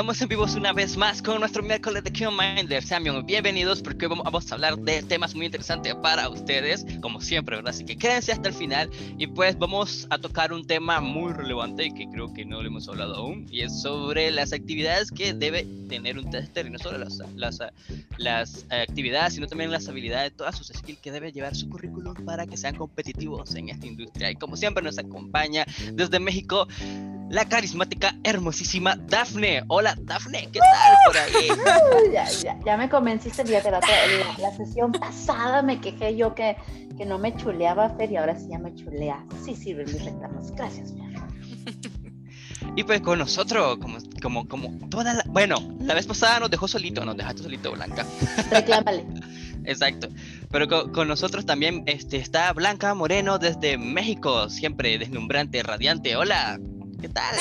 estamos en vivos una vez más con nuestro miércoles de Minder. Sean bienvenidos porque hoy vamos a hablar de temas muy interesantes para ustedes, como siempre, ¿verdad? Así que quédense hasta el final y pues vamos a tocar un tema muy relevante y que creo que no lo hemos hablado aún y es sobre las actividades que debe tener un tester y no solo las, las, las actividades, sino también las habilidades, todas sus skills que debe llevar su currículum para que sean competitivos en esta industria. Y como siempre nos acompaña desde México la carismática, hermosísima Dafne. Hola, Dafne, ¿qué tal por ahí? ya, ya, ya, me convenciste, fíjate, la, la, sesión pasada me quejé yo que, que no me chuleaba Fer y ahora sí ya me chulea. Sí sirven mis reclamos. Gracias, Fer. Y pues con nosotros, como, como, como toda la... Bueno, la vez pasada nos dejó solito, nos dejaste solito, Blanca. Reclámale. Exacto. Pero con, con, nosotros también este, está Blanca Moreno desde México, siempre deslumbrante, radiante. Hola. ¿Qué tal?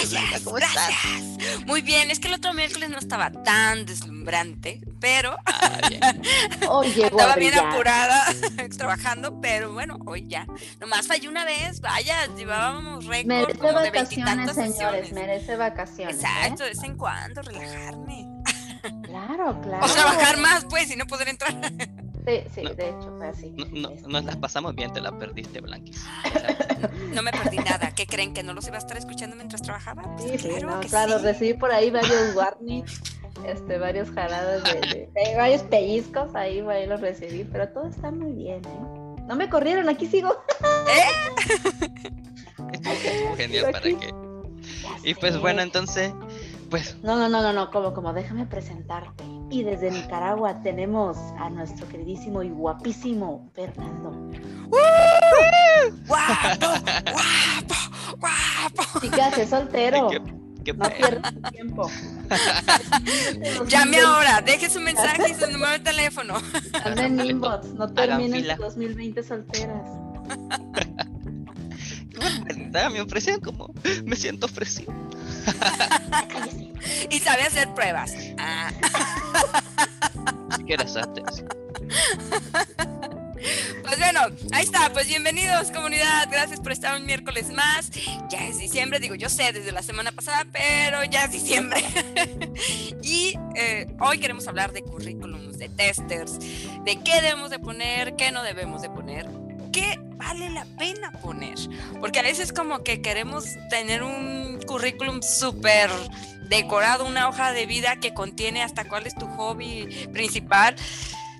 ¿Cómo gracias. estás? Muy bien, es que el otro miércoles no estaba tan deslumbrante, pero ah, hoy estaba bien apurada trabajando, pero bueno, hoy ya. Nomás falló una vez, vaya, llevábamos récord merece de veintitantas señores, merece vacaciones. Exacto, de vez en cuando, relajarme. Claro, claro. O trabajar más, pues, y no poder entrar. Sí, sí, de hecho fue así. No, nos las pasamos bien, te la perdiste, Blanqui. no me perdí nada. ¿Qué creen? ¿Que no los iba a estar escuchando mientras trabajaba? sí, sí, claro, claro recibí por ahí varios warnings, este, varios jaladas de, varios pellizcos, ahí, ahí los recibí, pero todo está muy bien, ¿eh? No me corrieron, aquí sigo. ¿Eh? genial para qué. Y pues bueno, entonces, pues. No, no, no, no, no, como, como, déjame presentarte. Y desde Nicaragua tenemos a nuestro queridísimo y guapísimo Fernando. ¡Guapo! ¡Guapo! ¡Guapo! Chicas, es soltero. no pierdas tiempo. Llame ahora, deje su mensaje y su número de teléfono. Anden inbox, no terminen 2020 solteras. me ofrecían como, me siento ofrecido. y sabe hacer pruebas. Ah. Pues bueno, ahí está, pues bienvenidos comunidad, gracias por estar un miércoles más. Ya es diciembre, digo, yo sé desde la semana pasada, pero ya es diciembre. y eh, hoy queremos hablar de currículums, de testers, de qué debemos de poner, qué no debemos de poner, qué vale la pena poner. Porque a veces como que queremos tener un currículum súper decorado, una hoja de vida que contiene hasta cuál es tu hobby principal.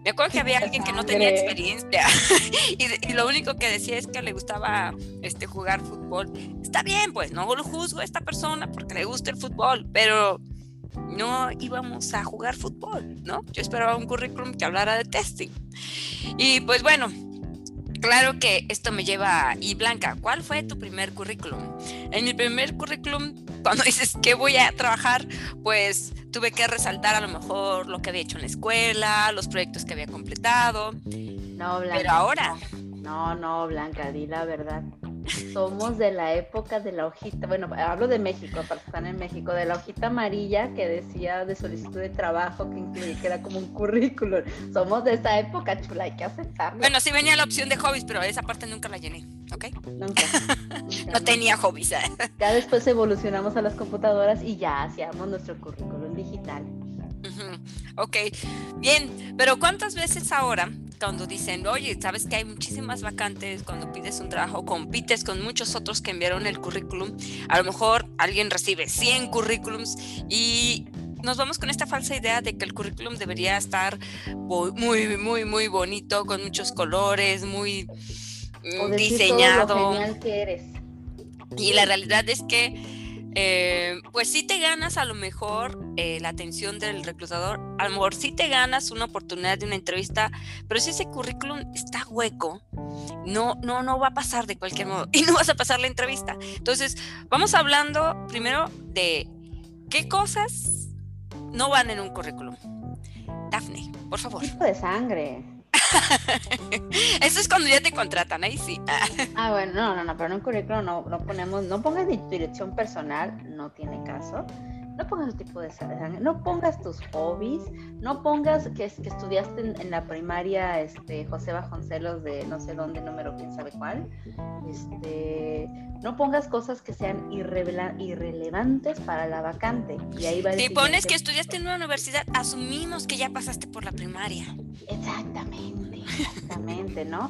Me acuerdo que había alguien que no tenía experiencia y, lo único que decía es que le gustaba este, jugar fútbol. Está bien, pues no lo juzgo a esta persona porque le gusta el fútbol, pero no íbamos a jugar fútbol, ¿no? Yo esperaba un currículum que hablara de testing. Y pues bueno, Claro que esto me lleva, y Blanca, ¿cuál fue tu primer currículum? En mi primer currículum, cuando dices que voy a trabajar, pues tuve que resaltar a lo mejor lo que había hecho en la escuela, los proyectos que había completado. No, Blanca. Pero ahora. No, no, Blanca, di la verdad. Somos de la época de la hojita, bueno, hablo de México, para estar en México, de la hojita amarilla que decía de solicitud de trabajo, que, que era como un currículum. Somos de esa época, chula, hay que aceptarlo. Bueno, sí venía la opción de hobbies, pero esa parte nunca la llené, ¿ok? Nunca. no tenía hobbies. ¿eh? Ya después evolucionamos a las computadoras y ya hacíamos nuestro currículum digital. Ok, bien, pero ¿cuántas veces ahora cuando dicen, oye, sabes que hay muchísimas vacantes, cuando pides un trabajo, compites con muchos otros que enviaron el currículum, a lo mejor alguien recibe 100 currículums y nos vamos con esta falsa idea de que el currículum debería estar muy, muy, muy bonito, con muchos colores, muy mm, diseñado. que eres. Y la realidad es que eh, pues sí te ganas a lo mejor eh, la atención del reclutador, a lo mejor sí te ganas una oportunidad de una entrevista, pero si ese currículum está hueco, no, no, no va a pasar de cualquier modo y no vas a pasar la entrevista. Entonces, vamos hablando primero de qué cosas no van en un currículum. Dafne, por favor. Tipo de sangre. Eso es cuando ya te contratan, ahí sí. ah, bueno, no, no, no, pero en un currículum no, no ponemos, no pongas dirección personal, no tiene caso, no pongas ese tipo de no pongas tus hobbies, no pongas que, que estudiaste en, la primaria este, José Bajoncelos de no sé dónde, número quién sabe cuál, este, no pongas cosas que sean irrelevantes para la vacante. Y ahí va si pones que estudiaste en una universidad, asumimos que ya pasaste por la primaria. Exactamente, exactamente, ¿no?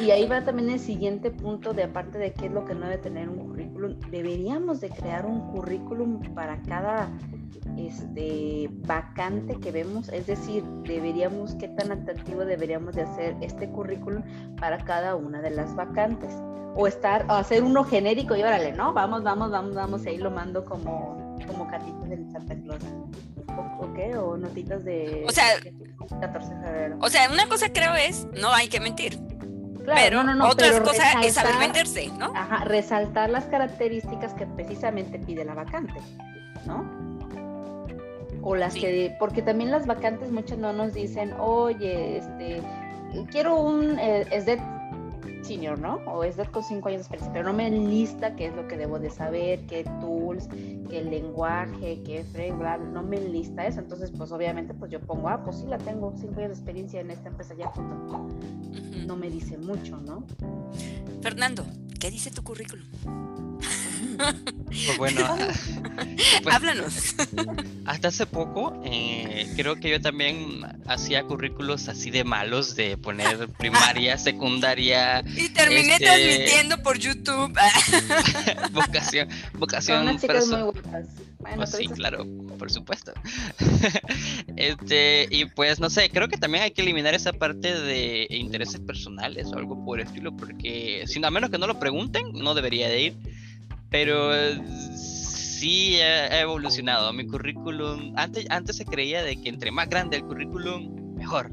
Y, y ahí va también el siguiente punto de aparte de qué es lo que no debe tener un currículum, deberíamos de crear un currículum para cada este vacante que vemos, es decir, deberíamos, qué tan atractivo deberíamos de hacer este currículum para cada una de las vacantes. O estar, o hacer uno genérico y órale, ¿no? Vamos, vamos, vamos, vamos, ahí lo mando como, como cartitas de Santa Claus. ¿O, qué? O notitas de o sea, 14 de febrero. O sea, una cosa creo es, no hay que mentir. Claro, pero no, no, no, otra cosa es saber venderse, ¿no? Ajá, resaltar las características que precisamente pide la vacante, ¿no? o las que, porque también las vacantes muchas no nos dicen, oye, este, quiero un eh, SDET senior, ¿no? O SDET con cinco años de experiencia, pero no me lista qué es lo que debo de saber, qué tools, qué lenguaje, qué framework, no me lista eso, entonces pues obviamente pues yo pongo, ah, pues sí la tengo, cinco años de experiencia en esta empresa ya, punto. No me dice mucho, ¿no? Fernando, ¿qué dice tu currículum? Pues bueno, pues, háblanos. Hasta hace poco, eh, creo que yo también hacía currículos así de malos, de poner primaria, secundaria. Y terminé este, transmitiendo por YouTube. vocación, vocación. Pues sí, claro, por supuesto. este, y pues no sé, creo que también hay que eliminar esa parte de intereses personales o algo por el estilo, porque si a menos que no lo pregunten, no debería de ir pero sí ha evolucionado. Mi currículum, antes, antes se creía de que entre más grande el currículum, mejor.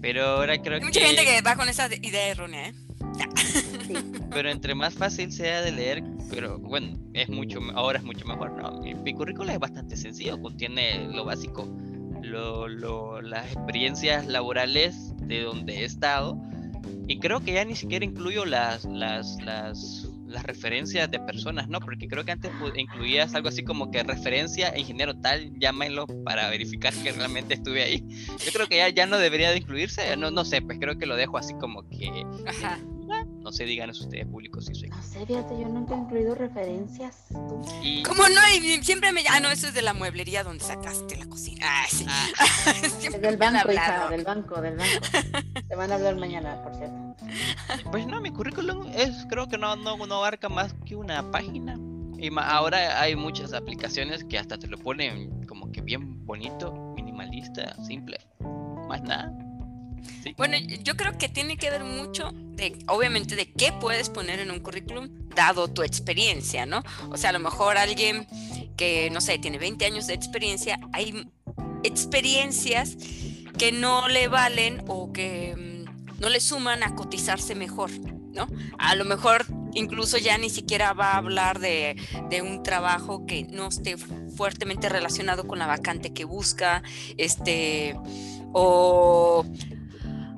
Pero ahora creo que... Hay mucha gente que va con esa idea errónea, ¿eh? Pero entre más fácil sea de leer, pero bueno, es mucho, ahora es mucho mejor, ¿no? Mi, currículum es bastante sencillo, contiene lo básico, lo, lo, las experiencias laborales de donde he estado, y creo que ya ni siquiera incluyo las, las, las las referencias de personas, ¿no? Porque creo que antes incluías algo así como que referencia ingeniero tal, llámenlo para verificar que realmente estuve ahí. Yo creo que ya, ya no debería de incluirse, no, no sé, pues creo que lo dejo así como que... Ajá. No sé, digan ustedes públicos si soy. No sé, fíjate, yo nunca he incluido referencias. ¿Cómo no? Y siempre me. Ah, no, eso es de la mueblería donde sacaste la cocina. Ah, sí. Ah. del banco, hija, del banco, del banco. Te van a hablar mañana, por cierto. Pues no, mi currículum es, creo que no, no, no abarca más que una página. Y ahora hay muchas aplicaciones que hasta te lo ponen como que bien bonito, minimalista, simple. Más nada. Bueno, yo creo que tiene que ver mucho de, obviamente, de qué puedes poner en un currículum dado tu experiencia, ¿no? O sea, a lo mejor alguien que, no sé, tiene 20 años de experiencia, hay experiencias que no le valen o que mm, no le suman a cotizarse mejor, ¿no? A lo mejor incluso ya ni siquiera va a hablar de, de, un trabajo que no esté fuertemente relacionado con la vacante que busca, este, o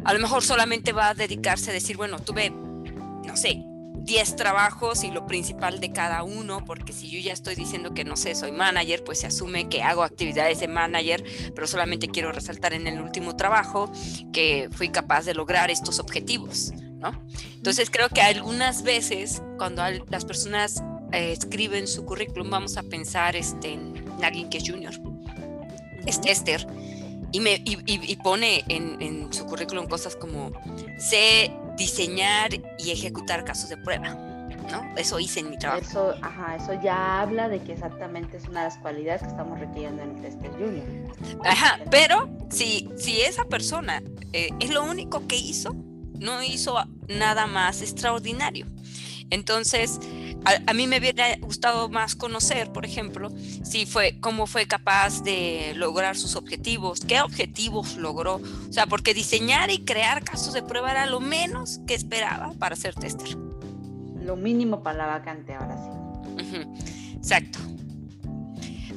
a lo mejor solamente va a dedicarse a decir, bueno, tuve, no sé, 10 trabajos y lo principal de cada uno, porque si yo ya estoy diciendo que no sé, soy manager, pues se asume que hago actividades de manager, pero solamente quiero resaltar en el último trabajo que fui capaz de lograr estos objetivos, ¿no? Entonces creo que algunas veces cuando las personas eh, escriben su currículum, vamos a pensar este, en alguien que es junior, es tester, y, me, y, pone en, su currículum cosas como sé diseñar y ejecutar casos de prueba. ¿no? Eso hice en mi trabajo. Eso, ajá, eso ya habla de que exactamente es una de las cualidades que estamos requiriendo en el tester junior. Ajá, pero si, si esa persona eh, es lo único que hizo, no hizo nada más extraordinario. Entonces, a, mí me hubiera gustado más conocer, por ejemplo, si fue, cómo fue capaz de lograr sus objetivos, qué objetivos logró. O sea, porque diseñar y crear casos de prueba era lo menos que esperaba para ser tester. Lo mínimo para la vacante ahora sí. Exacto.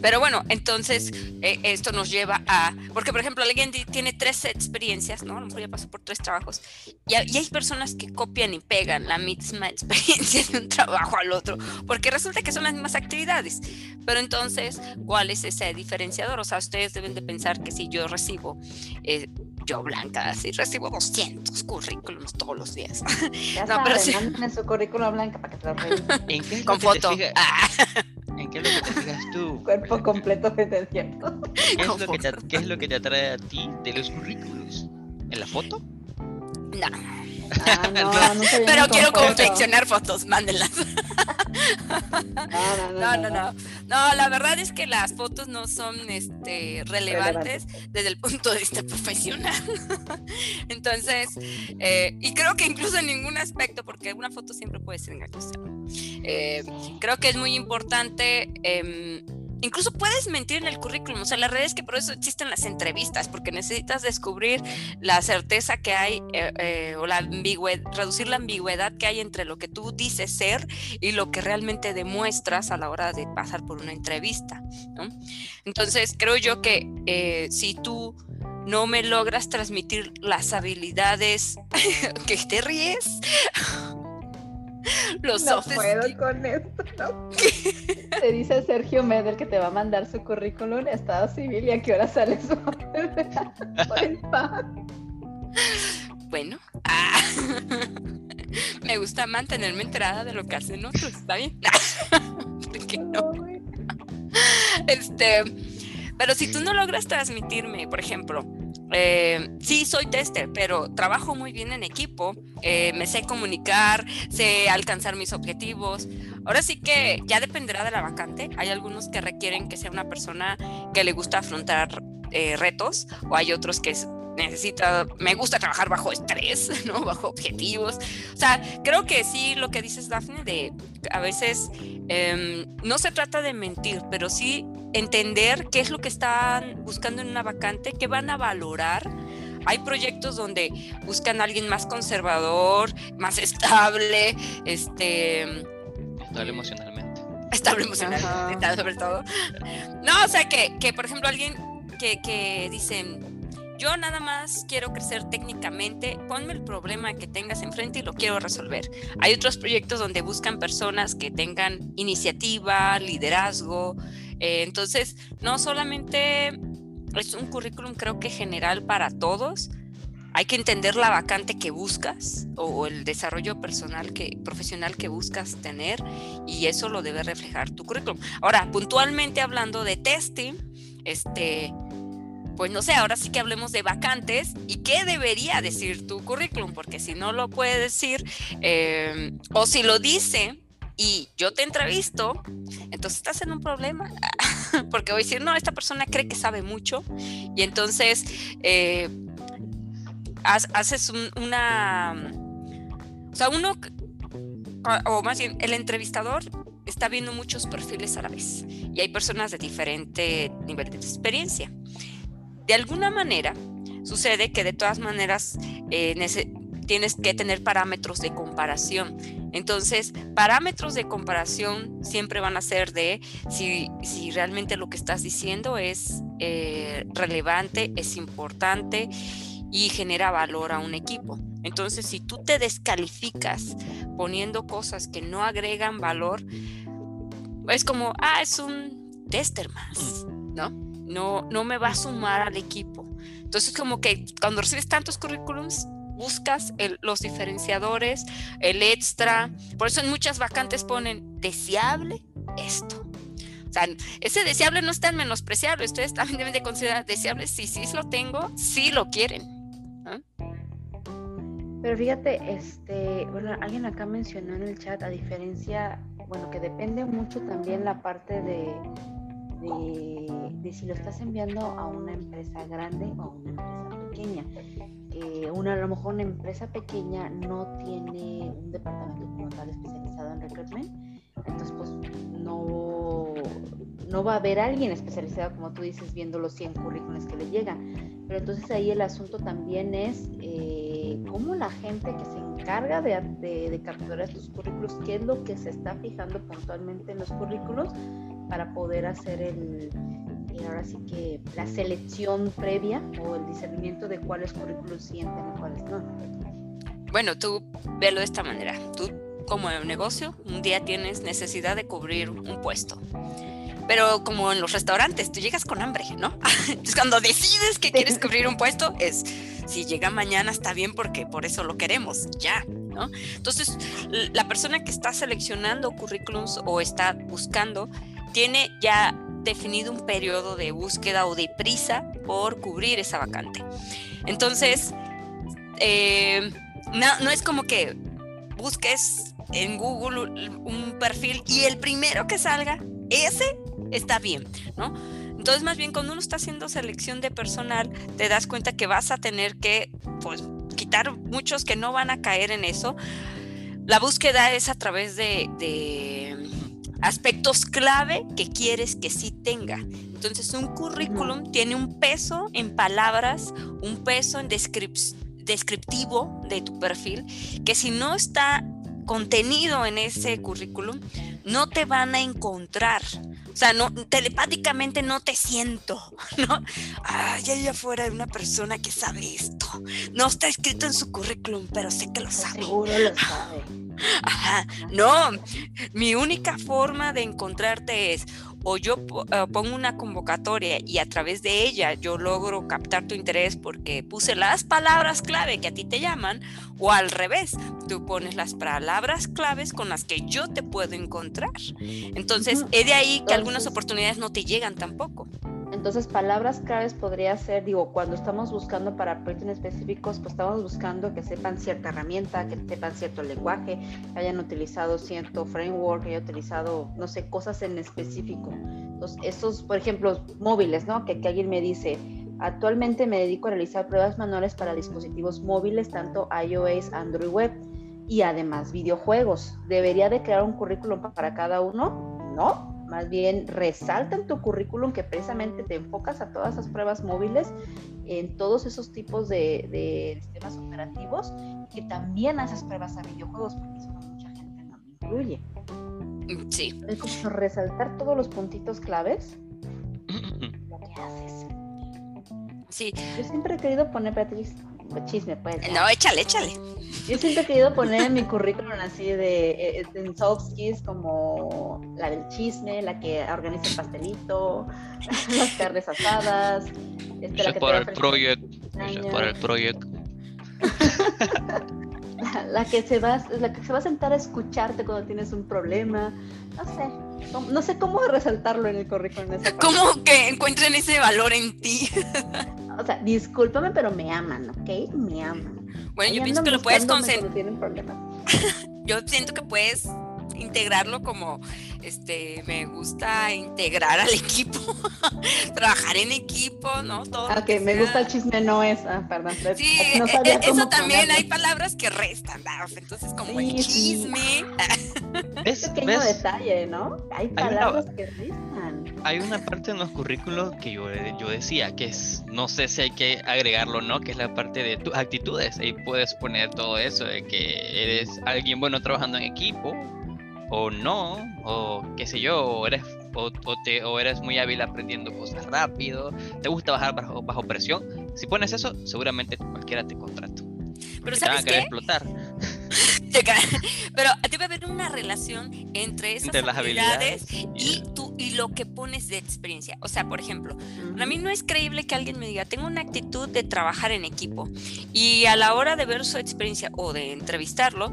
Pero bueno, entonces eh, esto nos lleva a, porque por ejemplo alguien tiene tres experiencias, ¿no? A lo mejor ya pasó por tres trabajos, y, hay personas que copian y pegan la misma experiencia de un trabajo al otro, porque resulta que son las mismas actividades. Pero entonces, ¿cuál es ese diferenciador? O sea, ustedes deben de pensar que si yo recibo... Eh, yo, Blanca, sí recibo 200 currículums todos los días. Ya no, pero sí. su currículum Blanca para que te lo ¿En qué Con foto. ¿En qué es lo que te fijas tú? Cuerpo completo de desierto. ¿Qué es, lo que te, ¿Qué es lo que te atrae a ti de los currículos? ¿En la foto? No. Ah, no, no Pero quiero confeccionar fotos, mándenlas. No no no, no no la verdad es que las fotos no son este, relevantes desde el punto de vista profesional. Entonces, eh, y creo que incluso en ningún aspecto, porque una foto siempre puede ser engañosa. Eh, creo que es muy importante em, incluso puedes mentir en el currículum. O sea, la realidad es que por eso existen las entrevistas, porque necesitas descubrir la certeza que hay eh, eh, o la ambigüedad, reducir la ambigüedad que hay entre lo que tú dices ser y lo que realmente demuestras a la hora de pasar por una entrevista. Entonces, creo yo que eh, si tú no me logras transmitir las habilidades que te ríes Los no puedo con esto. Te dice Sergio Meder que te va a mandar su currículum en Estado Civil y a qué hora sale su Bueno, ah, me gusta mantenerme enterada de lo que hacen otros, ¿está bien? no? Este, pero si tú no logras transmitirme, por ejemplo, eh, sí, soy tester, pero trabajo muy bien en equipo, eh, me sé comunicar, sé alcanzar mis objetivos. Ahora sí que ya dependerá de la vacante. Hay algunos que requieren que sea una persona que le gusta afrontar eh, retos o hay otros que necesita, me gusta trabajar bajo estrés, ¿no? Bajo objetivos. O sea, creo que sí, lo que dices, Daphne, de a veces em, no se trata de mentir, pero sí entender qué es lo que están buscando en una vacante, qué van a valorar. Hay proyectos donde buscan a alguien más conservador, más estable, este... Estable emocionalmente. Estable emocionalmente, sobre todo. No, o sea, que, que por ejemplo alguien que, que dicen, yo nada más quiero crecer técnicamente, ponme el problema que tengas enfrente y lo quiero resolver. Hay otros proyectos donde buscan personas que tengan iniciativa, liderazgo. Eh, entonces, no solamente es un currículum creo que general para todos, hay que entender la vacante que buscas o, el desarrollo personal que profesional que buscas tener y eso lo debe reflejar tu currículum. Ahora, puntualmente hablando de testing, este pues no sé, ahora sí que hablemos de vacantes y qué debería decir tu currículum, porque si no lo puede decir, eh, o si lo dice y yo te entrevisto, entonces estás en un problema, porque voy a decir, no, esta persona cree que sabe mucho y entonces eh, haces una, o sea, uno, o más bien el entrevistador está viendo muchos perfiles a la vez y hay personas de diferente nivel de experiencia. De alguna manera, sucede que de todas maneras eh, tienes que tener parámetros de comparación. Entonces, parámetros de comparación siempre van a ser de si, si realmente lo que estás diciendo es eh, relevante, es importante y genera valor a un equipo. Entonces, si tú te descalificas poniendo cosas que no agregan valor, es como, ah, es un tester más, ¿no? no, no me va a sumar al equipo. Entonces, como que cuando recibes tantos currículums, buscas los diferenciadores, el extra. Por eso en muchas vacantes ponen deseable esto. O sea, ese deseable no es tan menospreciable. Ustedes también deben de considerar deseable. Si sí lo tengo, sí lo quieren. Pero fíjate, este, bueno, alguien acá mencionó en el chat, a diferencia, bueno, que depende mucho también la parte de, de, si lo estás enviando a una empresa grande o a una empresa pequeña. Eh, una, a lo mejor una empresa pequeña no tiene un departamento como tal especializado en recruitment, entonces pues no, no va a haber alguien especializado, como tú dices, viendo los 100 currículos que le llegan. Pero entonces ahí el asunto también es eh, cómo la gente que se encarga de, de, de capturar estos currículos, qué es lo que se está fijando puntualmente en los currículos para poder hacer el, y ahora sí que la selección previa o el discernimiento de cuáles currículos sienten y cuáles no. Bueno, tú velo de esta manera. Tú como en negocio, un día tienes necesidad de cubrir un puesto. Pero como en los restaurantes, tú llegas con hambre, ¿no? Entonces cuando decides que quieres cubrir un puesto, es si llega mañana está bien porque por eso lo queremos, ya, ¿no? Entonces, la persona que está seleccionando currículums o está buscando, tiene ya definido un periodo de búsqueda o de prisa por cubrir esa vacante. Entonces, eh, no, no es como que busques en Google un perfil y el primero que salga, ese está bien, ¿no? Entonces, más bien, cuando uno está haciendo selección de personal, te das cuenta que vas a tener que, pues, quitar muchos que no van a caer en eso. La búsqueda es a través de, de aspectos clave que quieres que sí tenga. Entonces, un currículum tiene un peso en palabras, un peso en descriptivo de tu perfil, que si no está contenido en ese currículum, no te van a encontrar. O sea, no, telepáticamente no te siento, ¿no? Ay, allá afuera hay una persona que sabe esto. No está escrito en su currículum, pero sé que lo sabe. Seguro lo sabe. Ajá. No, mi única forma de encontrarte es o yo eh, pongo una convocatoria y a través de ella yo logro captar tu interés porque puse las palabras clave que a ti te llaman, o al revés, tú pones las palabras claves con las que yo te puedo encontrar. Entonces, es de ahí que algunas oportunidades no te llegan tampoco. Entonces, palabras claves podría ser, digo, cuando estamos buscando para proyectos específicos, pues estamos buscando que sepan cierta herramienta, que sepan cierto lenguaje, que hayan utilizado cierto framework, que hayan utilizado, no sé, cosas en específico. Entonces, esos, por ejemplo, móviles, ¿no? Que, que alguien me dice, actualmente me dedico a realizar pruebas manuales para dispositivos móviles, tanto iOS, Android Web y además videojuegos. ¿Debería de crear un currículum para cada uno? No, más bien resalta en tu currículum que precisamente te enfocas a todas esas pruebas móviles, en todos esos tipos de, sistemas operativos, que también haces pruebas a videojuegos, porque eso mucha gente no incluye. Sí. Es como resaltar todos los puntitos claves, lo que haces. Sí. Yo siempre he querido poner, Beatriz, chisme, pues. No, échale, échale. Yo siempre he querido poner en mi currículum así de eh, en soft skills como la del chisme, la que organiza el pastelito, las carnes asadas. Este, la que para el proyecto. para el proyecto. La, que se va, la que se va a sentar a escucharte cuando tienes un problema. No sé. No, sé cómo resaltarlo en el currículum. ¿Cómo que encuentren ese valor en ti? o sea, discúlpame, pero me aman, ¿ok? Me aman. Bueno, yo pienso que lo puedes concentrar. yo siento que puedes integrarlo como este me gusta integrar al equipo trabajar en equipo no todo ah, que, me gusta el chisme no es ah, perdón sí no e, e, eso también hay palabras que restan entonces como el chisme. Es pequeño detalle no hay palabras que restan. Hay una parte en los currículos que yo, yo decía que es, no sé si hay que agregarlo o no, que es la parte de tus actitudes. Y puedes poner todo eso de que eres alguien bueno trabajando en equipo, o no, o qué sé yo, o eres, o, te, o eres muy hábil aprendiendo cosas rápido, te gusta bajar bajo, bajo presión. Si pones eso, seguramente cualquiera te contrata. Pero ¿sabes qué? explotar. Pero debe haber una relación entre esas habilidades, y tú y lo que pones de experiencia. O sea, por ejemplo, a mí no es creíble que alguien me diga, tengo una actitud de trabajar en equipo y a la hora de ver su experiencia o de entrevistarlo,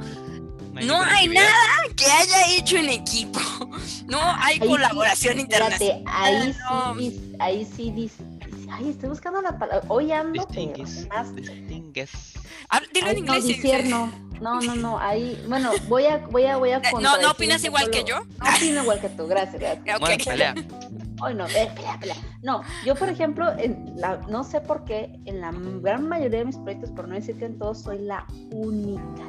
no hay nada que haya hecho en equipo. No hay colaboración internacional. ahí, sí, ahí sí dice. Ay, estoy buscando la palabra. Hoy ando. Distingues. Dilo en inglés. No, no, no, no. Ahí, bueno, voy a, voy a, voy a. No, no opinas igual que yo. No opino igual que tú. Gracias, gracias. Okay. pelea. Hoy no, eh, pelea, pelea. No, yo por ejemplo, en la, no sé por qué, en la gran mayoría de mis proyectos, por no decir que en todos, soy la única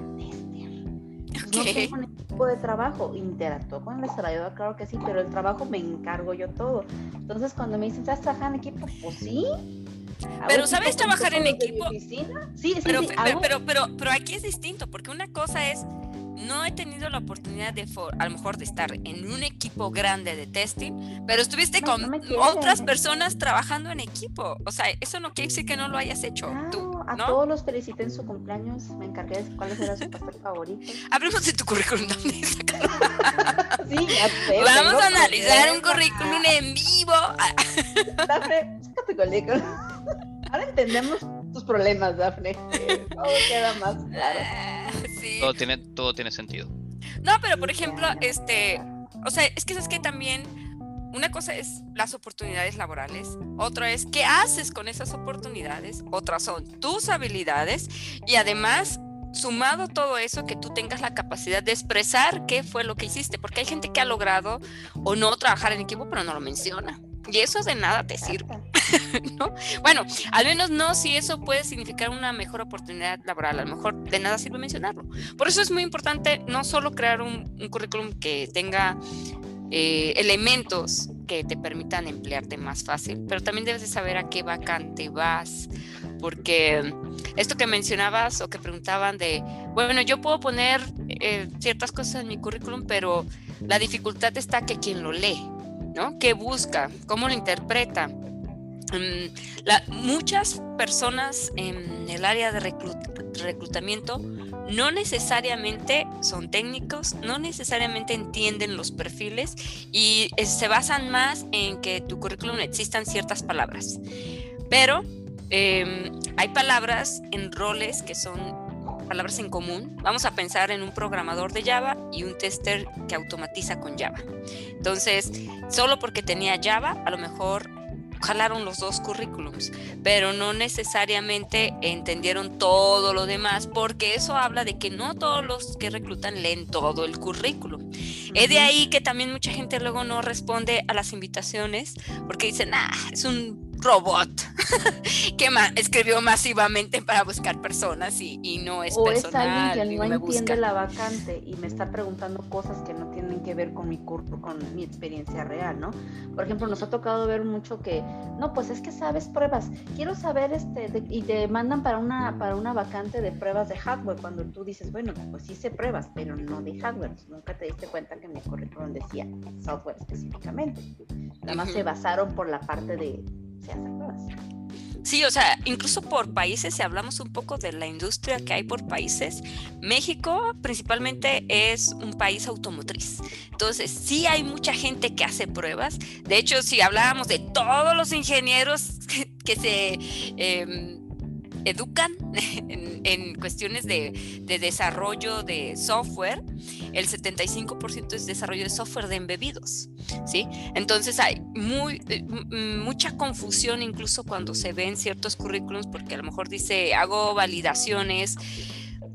no tengo un equipo de trabajo, interactúo con el desarrollador, claro que sí, pero el trabajo me encargo yo todo. Entonces, cuando me dicen, ¿sabes trabajar en equipo? Pues sí. Pero ¿sabes trabajar en equipo? Sí, sí, pero, sí, pero, pero, pero, aquí es distinto, porque una cosa es no he tenido la oportunidad de, a lo mejor, de estar en un equipo grande de testing, pero estuviste con otras personas trabajando en equipo. O sea, eso no quiere decir que no lo hayas hecho tú. A todos los felicité en su cumpleaños. Me encargué de cuál era su pastel favorito. Hablemos de tu currículum sí, ya sé, Vamos a analizar un currículum en vivo. Dafne, tu currículum. Ahora entendemos tus problemas, Dafne. Todo queda más claro. Todo tiene, todo tiene sentido. No, pero por ejemplo, este, o sea, es que es que también una cosa es las oportunidades laborales, otra es qué haces con esas oportunidades, otras son tus habilidades y además sumado todo eso que tú tengas la capacidad de expresar qué fue lo que hiciste, porque hay gente que ha logrado o no trabajar en equipo pero no lo menciona. Y eso de nada te sirve. ¿no? Bueno, al menos no si eso puede significar una mejor oportunidad laboral. A lo mejor de nada sirve mencionarlo. Por eso es muy importante no solo crear un, currículum que tenga eh, elementos que te permitan emplearte más fácil, pero también debes de saber a qué vacante vas, porque esto que mencionabas o que preguntaban de, bueno, yo puedo poner eh, ciertas cosas en mi currículum, pero la dificultad está que quien lo lee, ¿no? ¿Qué busca? ¿Cómo lo interpreta? Mm, muchas personas en el área de reclutamiento no necesariamente son técnicos, no necesariamente entienden los perfiles y se basan más en que tu currículum existan ciertas palabras. Pero em, hay palabras en roles que son palabras en común. Vamos a pensar en un programador de Java y un tester que automatiza con Java. Entonces, solo porque tenía Java, a lo mejor jalaron los dos currículums, pero no necesariamente entendieron todo lo demás, porque eso habla de que no todos los que reclutan leen todo el currículum. Es de ahí que también mucha gente luego no responde a las invitaciones, porque dicen, ah, es un robot que escribió masivamente para buscar personas y, no es o personal. es alguien que no entiende la vacante y me está preguntando cosas que no tienen que ver con mi con mi experiencia real, ¿no? Por ejemplo, nos ha tocado ver mucho que, no, pues es que sabes pruebas, quiero saber este, y te mandan para una, para una vacante de pruebas de hardware, cuando tú dices, bueno, pues sí sé pruebas, pero no de hardware, nunca te diste cuenta que mi currículum decía software específicamente. Nada más se basaron por la parte de Sí, o sea, incluso por países, si hablamos un poco de la industria que hay por países, México principalmente es un país automotriz. Entonces, sí hay mucha gente que hace pruebas. De hecho, si hablábamos de todos los ingenieros que, se... Em, educan en, cuestiones de, desarrollo de software, el 75% es desarrollo de software de embebidos, ¿sí? Entonces hay muy, eh, mucha confusión incluso cuando se ven ciertos currículums porque a lo mejor dice hago validaciones,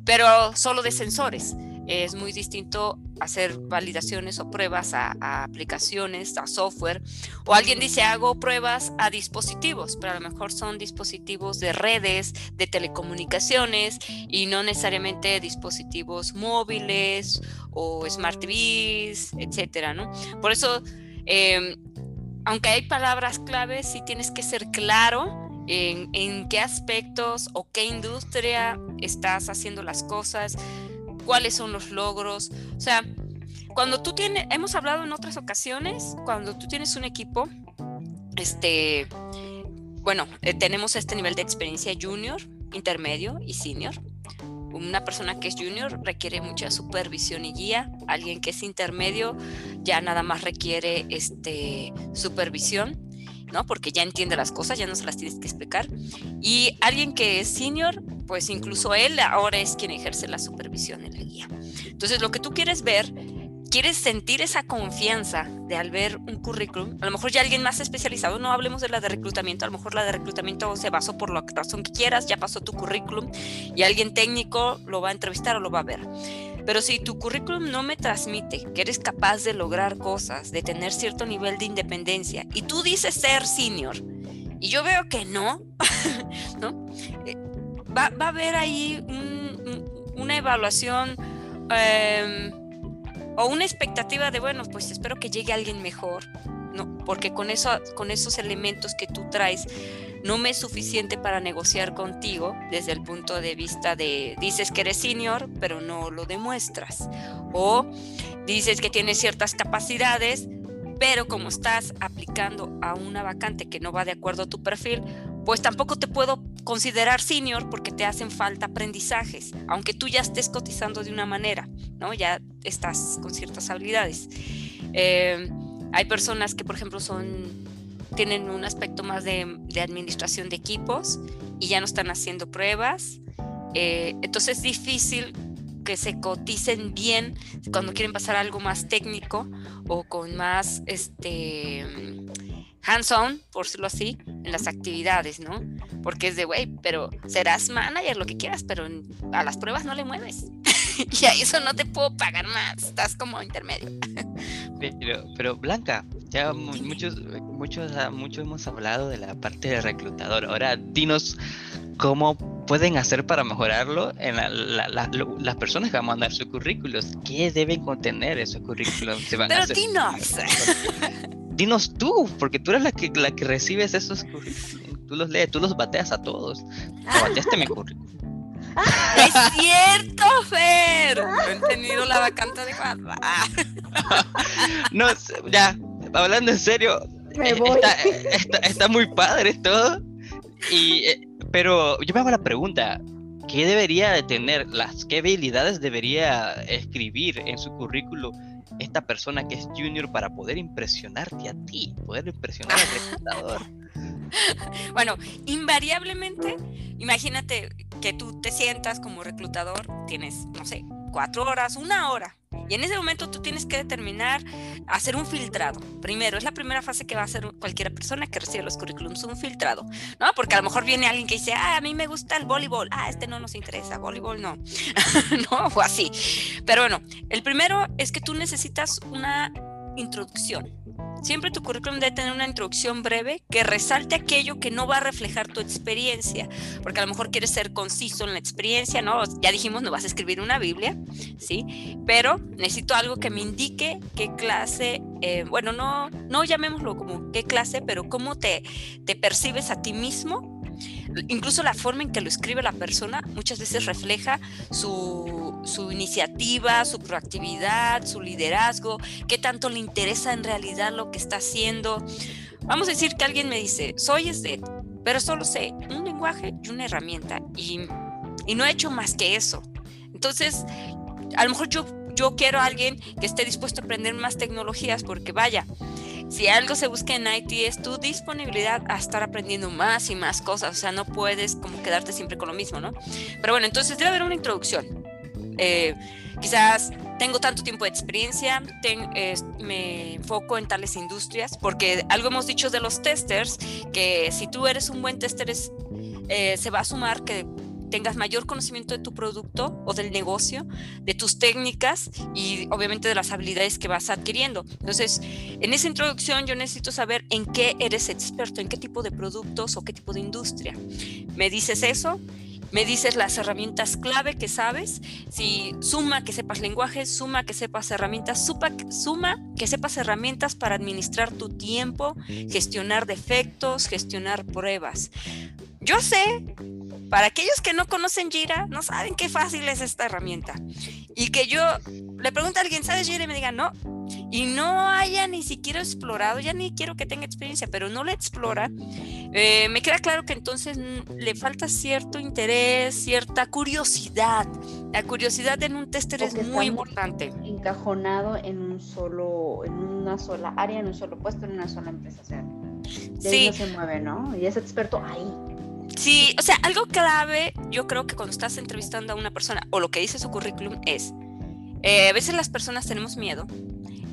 pero solo de sensores es muy distinto hacer validaciones o pruebas a, aplicaciones, a software. O alguien dice, hago pruebas a dispositivos, pero a lo mejor son dispositivos de redes, de telecomunicaciones y no necesariamente dispositivos móviles o smart TVs, etcétera, ¿no? Por eso, em, aunque hay palabras claves, sí tienes que ser claro en, en, qué aspectos o qué industria estás haciendo las cosas cuáles son los logros. O sea, cuando tú tienes, hemos hablado en otras ocasiones, cuando tú tienes un equipo, este, bueno, eh, tenemos este nivel de experiencia junior, intermedio y senior. Una persona que es junior requiere mucha supervisión y guía. Alguien que es intermedio ya nada más requiere este, supervisión, ¿no? Porque ya entiende las cosas, ya no se las tienes que explicar. Y alguien que es senior pues incluso él ahora es quien ejerce la supervisión en la guía. Entonces, lo que tú quieres ver, quieres sentir esa confianza de al ver un currículum, a lo mejor ya alguien más especializado, no hablemos de la de reclutamiento, a lo mejor la de reclutamiento se basó por la razón que quieras, ya pasó tu currículum y alguien técnico lo va a entrevistar o lo va a ver. Pero si tu currículum no me transmite que eres capaz de lograr cosas, de tener cierto nivel de independencia, y tú dices ser senior, y yo veo que no, ¿no? Eh, va, a haber ahí una evaluación em, o una expectativa de, bueno, pues espero que llegue alguien mejor, no, porque con, eso, con esos elementos que tú traes no me es suficiente para negociar contigo desde el punto de vista de dices que eres senior, pero no lo demuestras. O dices que tienes ciertas capacidades, pero como estás aplicando a una vacante que no va de acuerdo a tu perfil, pues tampoco te puedo considerar senior porque te hacen falta aprendizajes, aunque tú ya estés cotizando de una manera, ¿no? Ya estás con ciertas habilidades. Eh, hay personas que, por ejemplo, son tienen un aspecto más de, administración de equipos y ya no están haciendo pruebas. Eh, entonces es difícil que se coticen bien cuando quieren pasar algo más técnico o con más este hands-on, por decirlo así, en las actividades, ¿no? Porque es de, güey, pero serás manager, lo que quieras, pero a las pruebas no le mueves. y a eso no te puedo pagar más, estás como intermedio. pero, pero Blanca, ya muchos, muchos, ah, muchos hemos hablado de la parte de reclutador. Ahora, dinos cómo pueden hacer para mejorarlo en las personas que van a mandar sus currículos. ¿Qué deben contener esos currículos? Pero dinos. Dinos tú, porque tú eres la que, la que recibes esos currículos. Tú los lees, tú los bateas a todos. bateaste mi currículum. Es cierto, Fer. No he tenido la vacante de. No, ya, hablando en serio, eh, Está, muy padre todo. Y, eh, pero yo me hago la pregunta, ¿qué debería de tener, las qué habilidades debería escribir en su currículo esta persona que es junior para poder impresionarte a ti, poder impresionar al reclutador? bueno, invariablemente, imagínate que tú te sientas como reclutador, tienes, no sé, cuatro horas, una hora y en ese momento tú tienes que determinar, hacer un filtrado. Primero, es la primera fase que va a hacer cualquier persona que recibe los currículums, un filtrado, ¿no? Porque a lo mejor viene alguien que dice, ah, a mí me gusta el voleibol, ah, este no nos interesa, voleibol no, no, o así. Pero bueno, el primero es que tú necesitas una introducción. Siempre tu currículum debe tener una introducción breve que resalte aquello que no va a reflejar tu experiencia, porque a lo mejor quieres ser conciso en la experiencia, ¿no? Ya dijimos, no vas a escribir una Biblia, ¿sí? Pero necesito algo que me indique qué clase, eh, bueno, no, no llamémoslo como qué clase, pero cómo te, te percibes a ti mismo incluso la forma en que lo escribe la persona muchas veces refleja su, iniciativa, su proactividad, su liderazgo, qué tanto le interesa en realidad lo que está haciendo. Vamos a decir que alguien me dice, soy este, pero solo sé un lenguaje y una herramienta y, y no he hecho más que eso. Entonces, a lo mejor yo, yo quiero a alguien que esté dispuesto a aprender más tecnologías porque vaya, si algo se busca en IT es tu disponibilidad a estar aprendiendo más y más cosas, o sea, no puedes como quedarte siempre con lo mismo, ¿no? Pero bueno, entonces debe haber una introducción. Eh, quizás tengo tanto tiempo de experiencia, me enfoco en tales industrias, porque algo hemos dicho de los testers, que si tú eres un buen tester, eh, se va a sumar que tengas mayor conocimiento de tu producto o del negocio, de tus técnicas y obviamente de las habilidades que vas adquiriendo. Entonces, en esa introducción yo necesito saber en qué eres experto, en qué tipo de productos o qué tipo de industria. Me dices eso, me dices las herramientas clave que sabes, si suma que sepas lenguaje, suma que sepas herramientas, suma que sepas herramientas para administrar tu tiempo, gestionar defectos, gestionar pruebas. Yo sé para aquellos que no conocen Jira, no saben qué fácil es esta herramienta. Y que yo le pregunte a alguien, ¿sabes Jira? Y me diga, no. Y no haya ni siquiera explorado, ya ni quiero que tenga experiencia, pero no la explora, eh, me queda claro que entonces le falta cierto interés, cierta curiosidad. La curiosidad en un tester es muy importante. Encajonado en un solo, en una sola área, en un solo puesto, en una sola empresa. O sea, sí. no se mueve, ¿no? Y es experto ahí. Sí, o sea, algo clave, yo creo que cuando estás entrevistando a una persona o lo que dice su currículum es, eh, a veces las personas tenemos miedo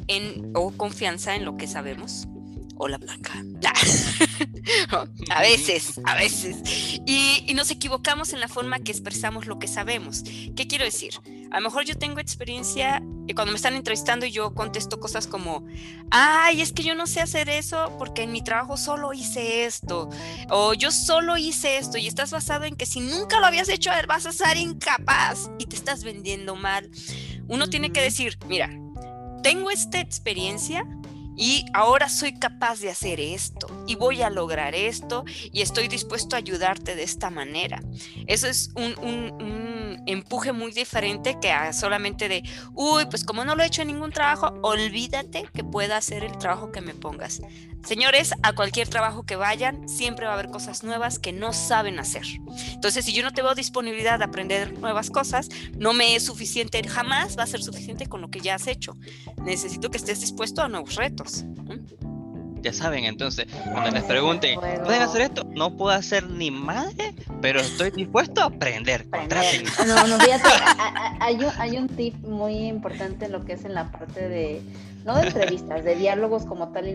en, o confianza en lo que sabemos. Hola Blanca. a veces, a veces. Y, y, nos equivocamos en la forma que expresamos lo que sabemos. ¿Qué quiero decir? A lo mejor yo tengo experiencia y cuando me están entrevistando y yo contesto cosas como, ay, es que yo no sé hacer eso porque en mi trabajo solo hice esto, o yo solo hice esto, y estás basado en que si nunca lo habías hecho, vas a ser incapaz y te estás vendiendo mal. Uno tiene que decir, mira, tengo esta experiencia y ahora soy capaz de hacer esto y voy a lograr esto y estoy dispuesto a ayudarte de esta manera. Eso es un, empuje muy diferente que solamente de, uy, pues como no lo he hecho en ningún trabajo, olvídate que pueda hacer el trabajo que me pongas. Señores, a cualquier trabajo que vayan, siempre va a haber cosas nuevas que no saben hacer. Entonces, si yo no tengo disponibilidad de aprender nuevas cosas, no me es suficiente, jamás va a ser suficiente con lo que ya has hecho. Necesito que estés dispuesto a nuevos retos. Ya saben, entonces, cuando les pregunten, ¿pueden hacer esto? No puedo hacer ni madre, pero estoy dispuesto a aprender. No, no, fíjate, hay, un, hay un tip muy importante en lo que es en la parte de no de entrevistas, de diálogos como tal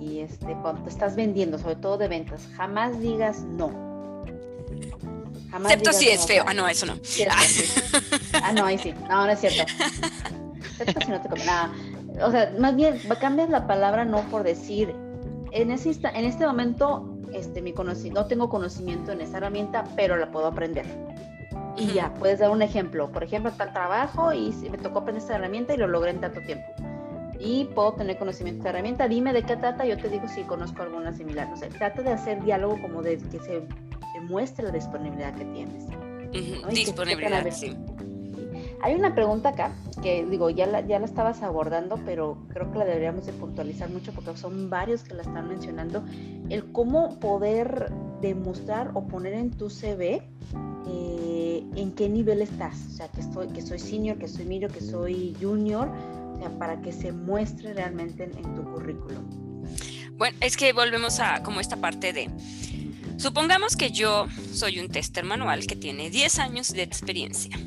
y, este, cuando te estás vendiendo, sobre todo de ventas, jamás digas no. Jamás Excepto si es feo. Ah, no, eso no. ah. no, ahí sí. No, no es cierto. Excepto si no te nada. O sea, más bien cambias la palabra no por decir, en, ese, en este momento este, mi no tengo conocimiento en esa herramienta, pero la puedo aprender. Y ya, puedes dar un ejemplo. Por ejemplo, tal trabajo y me tocó aprender esta herramienta y lo logré en tanto tiempo y puedo tener conocimiento de herramienta. Dime de qué trata, yo te digo si conozco alguna similar. No sé, trata de hacer diálogo como de que se demuestre la disponibilidad que tienes. Disponibilidad, sí. Hay una pregunta acá que digo, ya la, ya la estabas abordando, pero creo que la deberíamos de puntualizar mucho porque son varios que la están mencionando. El cómo poder demostrar o poner en tu CV eh, en qué nivel estás. O sea, que, estoy, que soy senior, que soy medio, que soy junior para que se muestre realmente en, tu currículum. Bueno, es que volvemos a como esta parte de, supongamos que yo soy un tester manual que tiene 10 años de experiencia.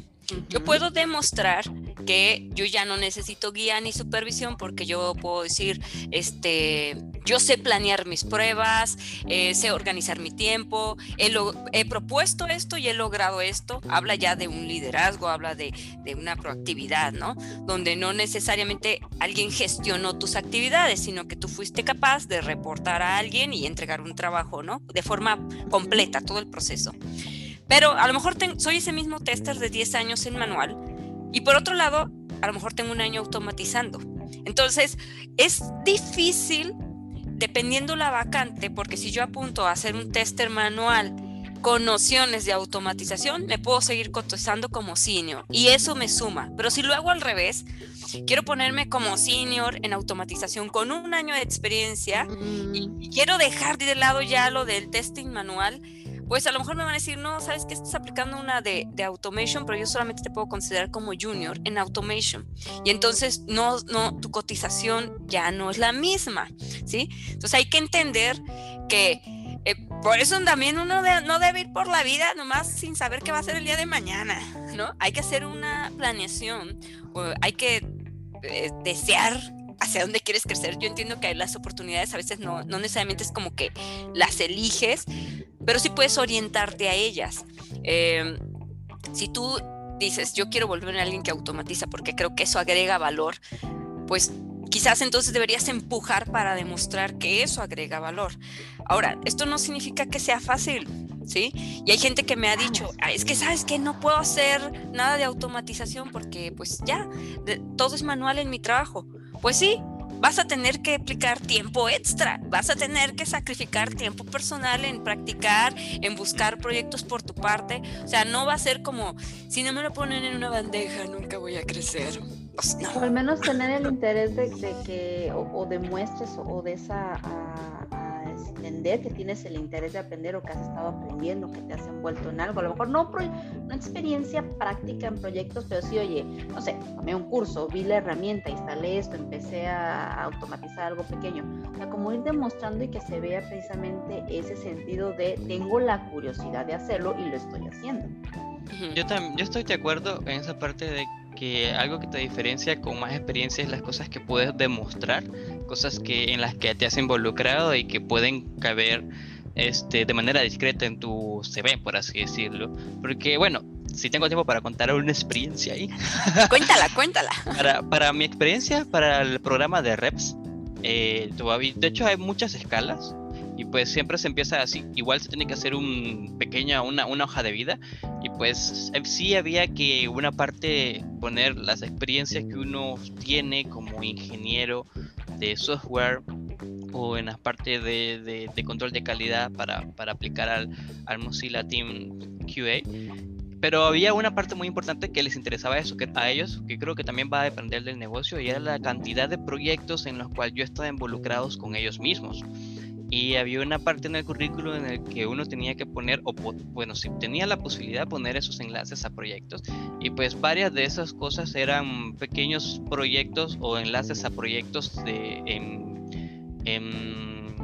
Yo puedo demostrar que yo ya no necesito guía ni supervisión porque yo puedo decir, este, yo sé planear mis pruebas, eh, sé organizar mi tiempo, he, he, propuesto esto y he logrado esto. Habla ya de un liderazgo, habla de, de, una proactividad, ¿no? Donde no necesariamente alguien gestionó tus actividades, sino que tú fuiste capaz de reportar a alguien y entregar un trabajo, ¿no? De forma completa, todo el proceso. Pero a lo mejor soy ese mismo tester de 10 años en manual y por otro lado, a lo mejor tengo un año automatizando. Entonces, es difícil dependiendo la vacante, porque si yo apunto a hacer un tester manual con nociones de automatización, me puedo seguir cotizando como senior y eso me suma. Pero si lo hago al revés, quiero ponerme como senior en automatización con un año de experiencia y mm. quiero dejar de lado ya lo del testing manual, pues a lo mejor me van a decir, no, sabes que estás aplicando una de, de, automation, pero yo solamente te puedo considerar como junior en automation. Y entonces no, no, tu cotización ya no es la misma, ¿sí? Entonces hay que entender que eh, por eso también uno no debe ir por la vida nomás sin saber qué va a ser el día de mañana, ¿no? Hay que hacer una planeación, hay que eh, desear hacia dónde quieres crecer. Yo entiendo que las oportunidades a veces no, no necesariamente es como que las eliges, pero sí puedes orientarte a ellas. Em, si tú dices, yo quiero volverme a alguien que automatiza porque creo que eso agrega valor, pues quizás entonces deberías empujar para demostrar que eso agrega valor. Ahora, esto no significa que sea fácil, ¿sí? Y hay gente que me ha dicho, es que sabes que no puedo hacer nada de automatización porque pues ya, todo es manual en mi trabajo. Pues sí, vas a tener que aplicar tiempo extra, vas a tener que sacrificar tiempo personal en practicar, en buscar proyectos por tu parte. O sea, no va a ser como, si no me lo ponen en una bandeja, nunca voy a crecer. O al menos tener el interés de, que o, demuestres o de esa entender que tienes el interés de aprender o que has estado aprendiendo, que te has envuelto en algo. A lo mejor no, una experiencia práctica en proyectos, pero sí, oye, no sé, tomé un curso, vi la herramienta, instalé esto, empecé a automatizar algo pequeño. O sea, como ir demostrando y que se vea precisamente ese sentido de tengo la curiosidad de hacerlo y lo estoy haciendo. Yo, también, yo estoy de acuerdo en esa parte de que algo que te diferencia con más experiencia es las cosas que puedes demostrar, cosas que en las que te has involucrado y que pueden caber este, de manera discreta en tu CV, por así decirlo. Porque, bueno, si tengo tiempo para contar una experiencia ahí. Cuéntala, cuéntala. para, para mi experiencia, para el programa de Reps, eh, de hecho hay muchas escalas Y pues siempre se empieza así. Igual se tiene que hacer un pequeña, una, una hoja de vida. Y pues eh, sí había que una parte poner las experiencias que uno tiene como ingeniero de software o en la parte de, de, control de calidad para, para aplicar al, al, Mozilla Team QA. Pero había una parte muy importante que les interesaba eso que, a ellos, que creo que también va a depender del negocio, y era la cantidad de proyectos en los cuales yo estaba involucrados con ellos mismos. Y había una parte en el currículo en el que uno tenía que poner, o bueno, si tenía la posibilidad de poner esos enlaces a proyectos. Y pues varias de esas cosas eran pequeños proyectos o enlaces a proyectos de, en en,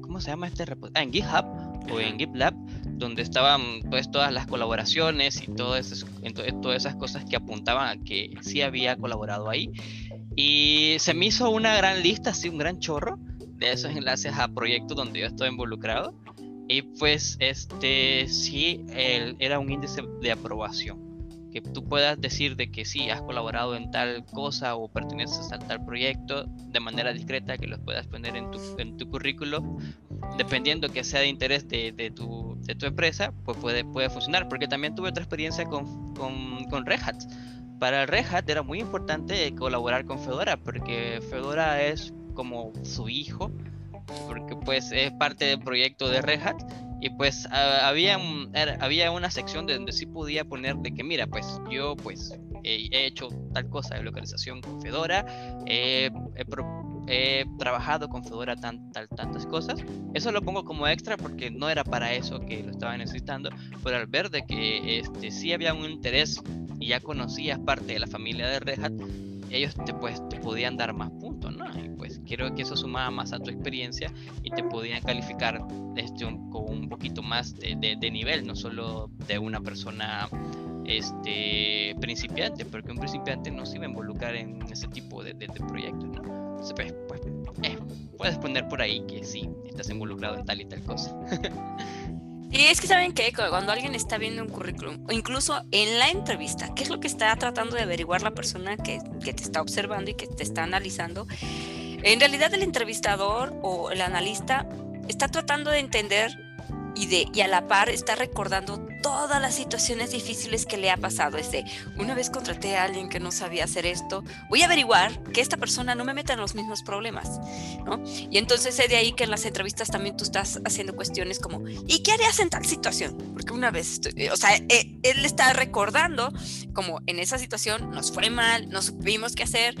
¿cómo se llama este repositorio? Ah, en GitHub o en GitLab, donde estaban pues todas las colaboraciones y todas esas, todas esas cosas que apuntaban a que sí había colaborado ahí. Y se me hizo una gran lista, así un gran chorro de esos enlaces a proyectos donde yo estoy involucrado. Y pues este sí era un índice de aprobación que tú puedas decir de que sí, has colaborado en tal cosa o perteneces a tal proyecto de manera discreta, que los puedas poner en tu, en tu currículo, dependiendo que sea de interés de, de, tu, de tu empresa, pues puede, puede funcionar. Porque también tuve otra experiencia con, con, con Red Hat. Para Red Hat era muy importante colaborar con Fedora, porque Fedora es como su hijo, porque pues es parte del proyecto de Red Hat y pues había, había una sección de donde sí podía poner de que mira pues yo pues he, hecho tal cosa de localización con Fedora he, trabajado con Fedora tal, tantas cosas eso lo pongo como extra porque no era para eso que lo estaba necesitando pero al ver de que este sí había un interés y ya conocías parte de la familia de Red Hat ellos te, pues, te podían dar más puntos, quiero que eso sumaba más a tu experiencia y te podían calificar este, con un poquito más de, de, nivel, no solo de una persona este, principiante, porque un principiante no se iba a involucrar en ese tipo de, de proyectos, ¿no? Entonces, pues, pues eh, puedes poner por ahí que sí, estás involucrado en tal y tal cosa. Y es que saben que cuando alguien está viendo un currículum, o incluso en la entrevista, ¿qué es lo que está tratando de averiguar la persona que, que te está observando y que te está analizando? En realidad el entrevistador o el analista está tratando de entender y, de, y a la par está recordando todas las situaciones difíciles que le ha pasado. Es de, una vez contraté a alguien que no sabía hacer esto, voy a averiguar que esta persona no me meta en los mismos problemas, ¿no? Y entonces es de ahí que en las entrevistas también tú estás haciendo cuestiones como, ¿y qué harías en tal situación? Porque una vez, o sea, eh, él está recordando como en esa situación nos fue mal, no supimos qué hacer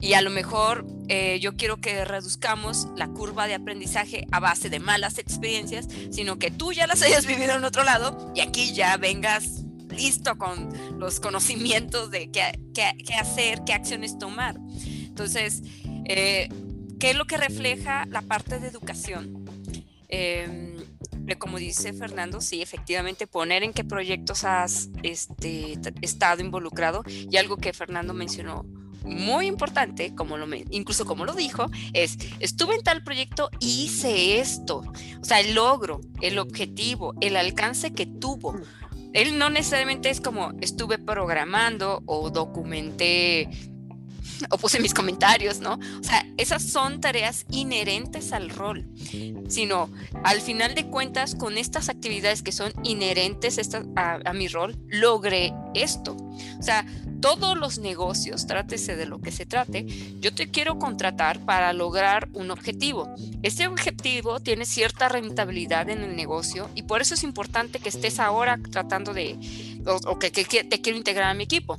y a lo mejor eh, yo quiero que reduzcamos la curva de aprendizaje a base de malas experiencias, sino que tú ya las hayas vivido en otro lado y aquí ya vengas listo con los conocimientos de qué, qué, hacer, qué acciones tomar. Entonces, eh, ¿qué es lo que refleja la parte de educación? Em, como dice Fernando, sí, efectivamente, poner en qué proyectos has este, estado involucrado y algo que Fernando mencionó muy importante, como lo, incluso como lo dijo, es, estuve en tal proyecto y hice esto. O sea, el logro, el objetivo, el alcance que tuvo. Él no necesariamente es como estuve programando o documenté o puse mis comentarios, ¿no? O sea, esas son tareas inherentes al rol, sino al final de cuentas, con estas actividades que son inherentes a, a mi rol, logré esto. O sea, todos los negocios, trátese de lo que se trate, yo te quiero contratar para lograr un objetivo. Este objetivo tiene cierta rentabilidad en el negocio y por eso es importante que estés ahora tratando de, o, que, te quiero integrar a mi equipo.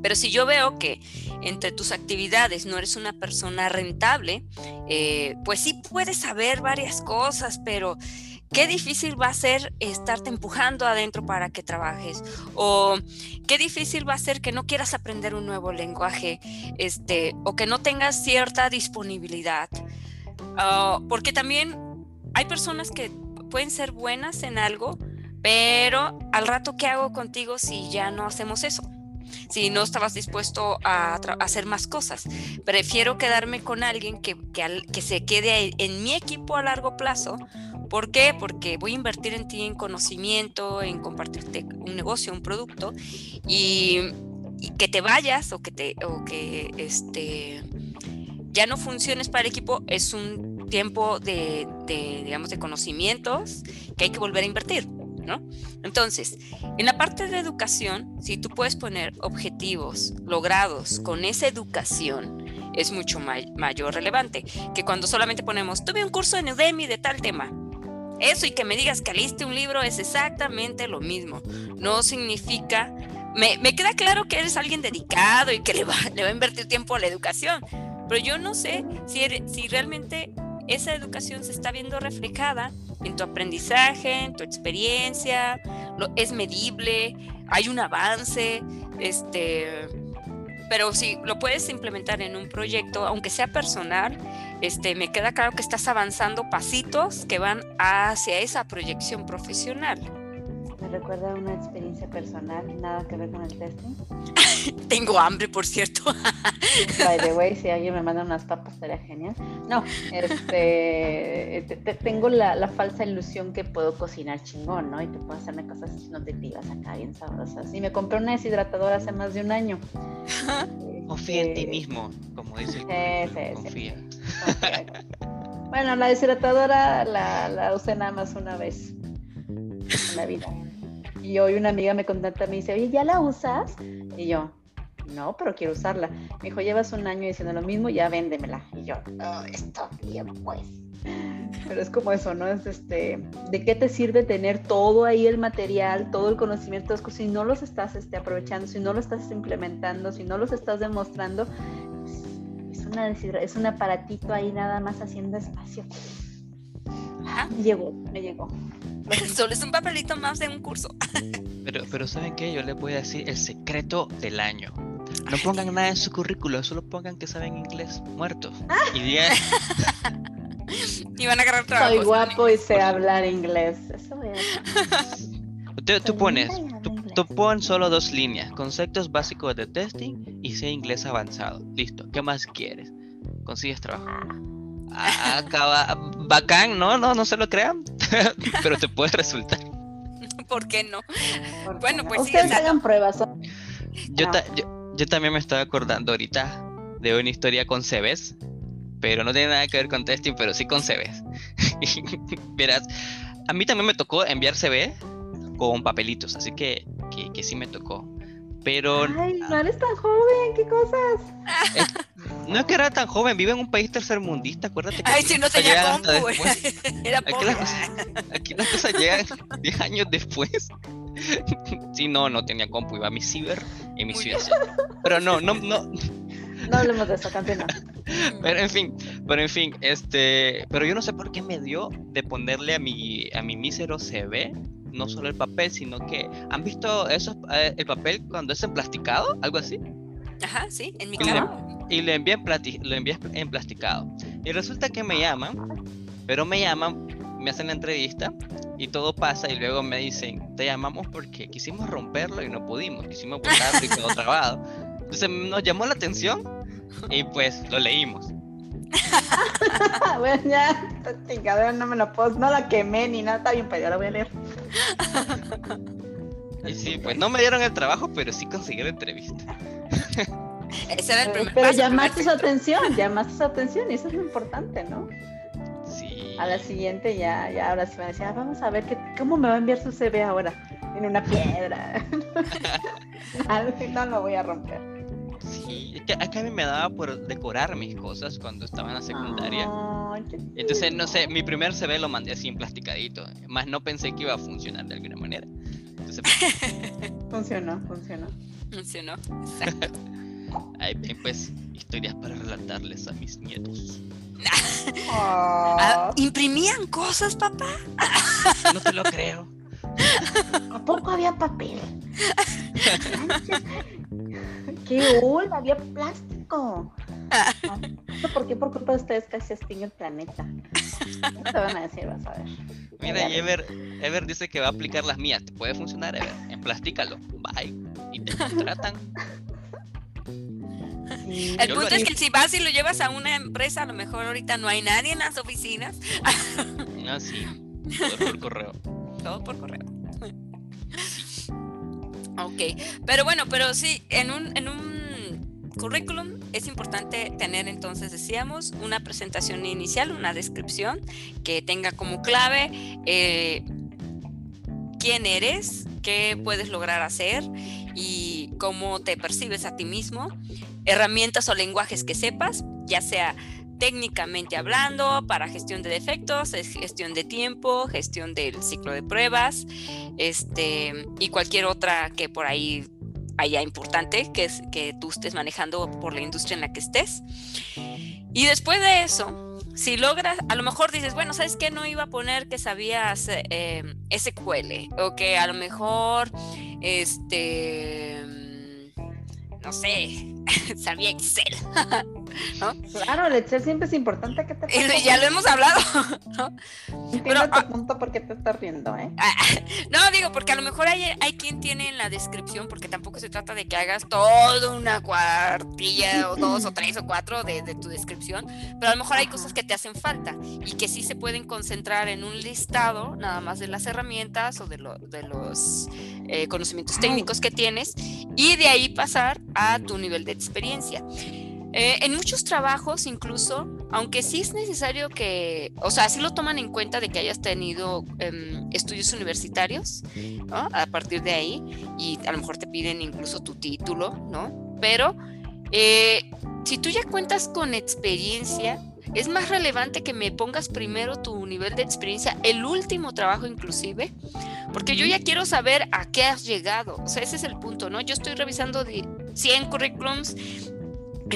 Pero si yo veo que entre tus actividades no eres una persona rentable, eh, pues sí puedes saber varias cosas, pero qué difícil va a ser estarte empujando adentro para que trabajes o qué difícil va a ser que no quieras aprender un nuevo lenguaje este o que no tengas cierta disponibilidad. Ah, porque también hay personas que pueden ser buenas en algo pero al rato qué hago contigo si ya no hacemos eso si no estabas dispuesto a, hacer más cosas. Prefiero quedarme con alguien que, que, se quede en mi equipo a largo plazo. ¿Por qué? Porque voy a invertir en ti en conocimiento, en compartirte un negocio, un producto y, que te vayas o que te o que este ya no funciones para el equipo es un tiempo de, de, digamos, de conocimientos que hay que volver a invertir, ¿no? Entonces, en la parte de educación, si tú puedes poner objetivos logrados con esa educación, es mucho mayor relevante que cuando solamente ponemos, tuve un curso en Udemy de tal tema. Eso y que me digas que leíste un libro es exactamente lo mismo. No significa me, me, queda claro que eres alguien dedicado y que le va, le va a invertir tiempo a la educación, pero yo no sé si, si realmente esa educación se está viendo reflejada en tu aprendizaje, en tu experiencia, lo, es medible, hay un avance, este, pero si lo puedes implementar en un proyecto, aunque sea personal, este, me queda claro que estás avanzando pasitos que van hacia esa proyección profesional recuerda una experiencia personal, nada que ver con el testing. Tengo hambre, por cierto. By the way, si alguien me manda unas papas, estaría genial. No, este, tengo la, falsa ilusión que puedo cocinar chingón, ¿no? Y que puedo hacerme cosas nutritivas acá, bien sabrosas. Y me compré una deshidratadora hace más de un año. Confía en ti este, mismo, como dice el confía. Bueno, la deshidratadora la, la usé nada más una vez en la vida. Y hoy una amiga me contacta, me dice, oye, ¿ya la usas? Y yo, no, pero quiero usarla. Me dijo, llevas un año diciendo lo mismo, ya véndemela. Y yo, no, está bien, pues. Pero es como eso, ¿no? Es este, ¿de qué te sirve tener todo ahí el material, todo el conocimiento, si no los estás este, aprovechando, si no lo estás implementando, si no los estás demostrando? Es, una, es un aparatito ahí nada más haciendo espacio. Me llegó, me llegó. Solo es un papelito más de un curso. Pero, pero ¿saben qué? Yo les voy a decir el secreto del año. No pongan nada en su currículo, solo pongan que saben inglés, muertos. Y digan... y van a agarrar trabajo. Soy guapo y sé hablar inglés. Eso Tú, pones, tú, pones solo dos líneas, conceptos básicos de testing y sé inglés avanzado. Listo, ¿qué más quieres? Consigues trabajo. Ah, acaba, bacán, no, no, no se lo crean, pero te puede resultar. ¿Por qué no? bueno, pues Ustedes sí, hagan pruebas. Yo, yo, también me estaba acordando ahorita de una historia con Cebes, pero no tiene nada que ver con testing, pero sí con Cebes. Verás, a mí también me tocó enviar CV con papelitos, así que, que, que sí me tocó. Pero. Ay, no eres tan joven, qué cosas. No es que era tan joven, vive en un país tercermundista, acuérdate que. Ay, si no tenía compu, era aquí, las cosas, aquí las cosas llegan 10 años después. sí, no, no tenía compu, iba a mi ciber y mi ciudad. Pero no, no, no. No hablemos de eso, campeón. Pero en fin, pero en fin, este, pero yo no sé por qué me dio de ponerle a mi a mi mísero CV no solo el papel, sino que han visto eso, eh, el papel cuando es emplasticado, algo así. Ajá, sí, en mi cara. Y lo envié, lo envié en plasticado. Y resulta que me llaman, pero me llaman, me hacen la entrevista y todo pasa y luego me dicen, te llamamos porque quisimos romperlo y no pudimos, quisimos botarlo y quedó trabado. Entonces nos llamó la atención y pues lo leímos. bueno, ya, chingadera no me lo puedo, no la quemé ni nada, está bien, pero ya la voy a leer. y sí, pues no me dieron el trabajo, pero sí conseguí la entrevista. Ese era el primer Pero llamaste su atención, llamaste su atención y eso es lo importante, ¿no? Sí. A la siguiente ya, ya ahora se me decía, ah, vamos a ver qué, cómo me va a enviar su CV ahora. En una piedra. no lo voy a romper. Sí, es que acá a mí me daba por decorar mis cosas cuando estaba en la secundaria. Entonces, no sé, mi primer CV lo mandé así en plasticadito, más no pensé que iba a funcionar de alguna manera. Entonces, funcionó, funcionó. Funcionó, exacto. Ahí pues historias para relatarles a mis nietos. Ah, ¿Imprimían cosas, papá? No te lo creo. ¿A poco había papel? ¡Qué cool! Había plástico. ¿Por qué por culpa de ustedes casi extingue el planeta? ¿Qué te van a decir? Vas a ver. Mira, y Ever, Ever dice que va a aplicar las mías. ¿Te puede funcionar, Ever? Emplásticalo. Bye. El punto es que si vas y lo llevas a una empresa, a lo mejor ahorita no hay nadie en las oficinas. no, sí. Todo por correo. Todo por correo. Ok, pero bueno, pero sí, en un, en un currículum es importante tener entonces, decíamos, una presentación inicial, una descripción que tenga como clave eh, quién eres, qué puedes lograr hacer y cómo te percibes a ti mismo, herramientas o lenguajes que sepas, ya sea técnicamente hablando, para gestión de defectos, gestión de tiempo, gestión del ciclo de pruebas, este, y cualquier otra que por ahí haya importante que, es, que tú estés manejando por la industria en la que estés. Y después de eso, si logras, a lo mejor dices, bueno, ¿sabes qué? No iba a poner que sabías eh, SQL o que a lo mejor, este, no sé, sabía Excel. Claro, el Excel siempre es importante que te y Ya lo hemos hablado, ¿no? Entiendo tu ah, punto porque te estás riendo, ¿eh? No, digo, porque a lo mejor hay, hay quien tiene en la descripción, porque tampoco se trata de que hagas toda una cuartilla o dos o tres o cuatro de, tu descripción, pero a lo mejor hay cosas que te hacen falta y que sí se pueden concentrar en un listado nada más de las herramientas o de, de los eh, conocimientos técnicos que tienes y de ahí pasar a tu nivel de experiencia. Eh, en muchos trabajos incluso, aunque sí es necesario que, o sea, sí lo toman en cuenta de que hayas tenido em, estudios universitarios, ¿no? A partir de ahí, y a lo mejor te piden incluso tu título, ¿no? Pero eh, si tú ya cuentas con experiencia, es más relevante que me pongas primero tu nivel de experiencia, el último trabajo inclusive, porque yo ya quiero saber a qué has llegado. O sea, ese es el punto, ¿no? Yo estoy revisando 100 currículums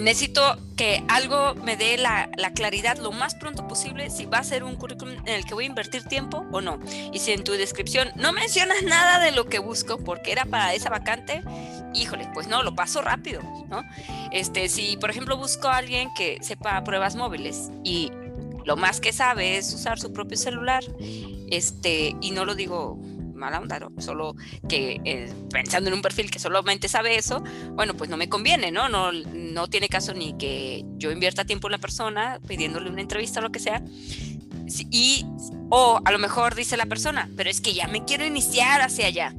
necesito que algo me dé la, claridad lo más pronto posible si va a ser un currículum en el que voy a invertir tiempo o no. Y si en tu descripción no mencionas nada de lo que busco porque era para esa vacante, híjole, pues no, lo paso rápido, ¿no? Este, si por ejemplo busco a alguien que sepa pruebas móviles y lo más que sabe es usar su propio celular, este, y no lo digo mala onda, ¿no? Solo que eh, pensando en un perfil que solamente sabe eso, bueno, pues no me conviene, ¿no? No, no tiene caso ni que yo invierta tiempo en la persona pidiéndole una entrevista o lo que sea. Y, o a lo mejor dice la persona, pero es que ya me quiero iniciar hacia allá.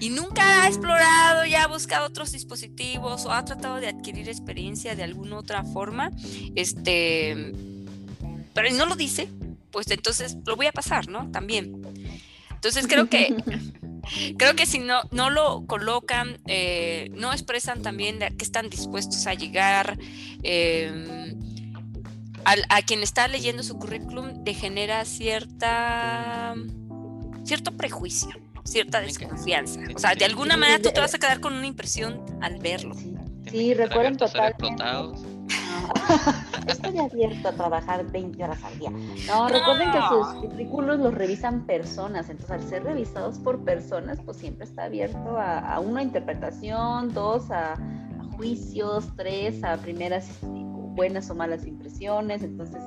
Y nunca ha explorado, ya ha buscado otros dispositivos o ha tratado de adquirir experiencia de alguna otra forma, este, pero no lo dice, pues entonces lo voy a pasar, ¿no? También. Entonces creo que creo que si no, no lo colocan, eh, no expresan también que están dispuestos a llegar. Em, a, quien está leyendo su currículum le genera cierta cierto prejuicio, cierta desconfianza. O sea, de alguna manera tú te vas a quedar con una impresión al verlo. Sí, recuerden totalmente. Estoy abierto a trabajar 20 horas al día. No, recuerden que sus currículos los revisan personas, entonces al ser revisados por personas, pues siempre está abierto a, una interpretación, dos, a, juicios, tres, a primeras buenas o malas impresiones, entonces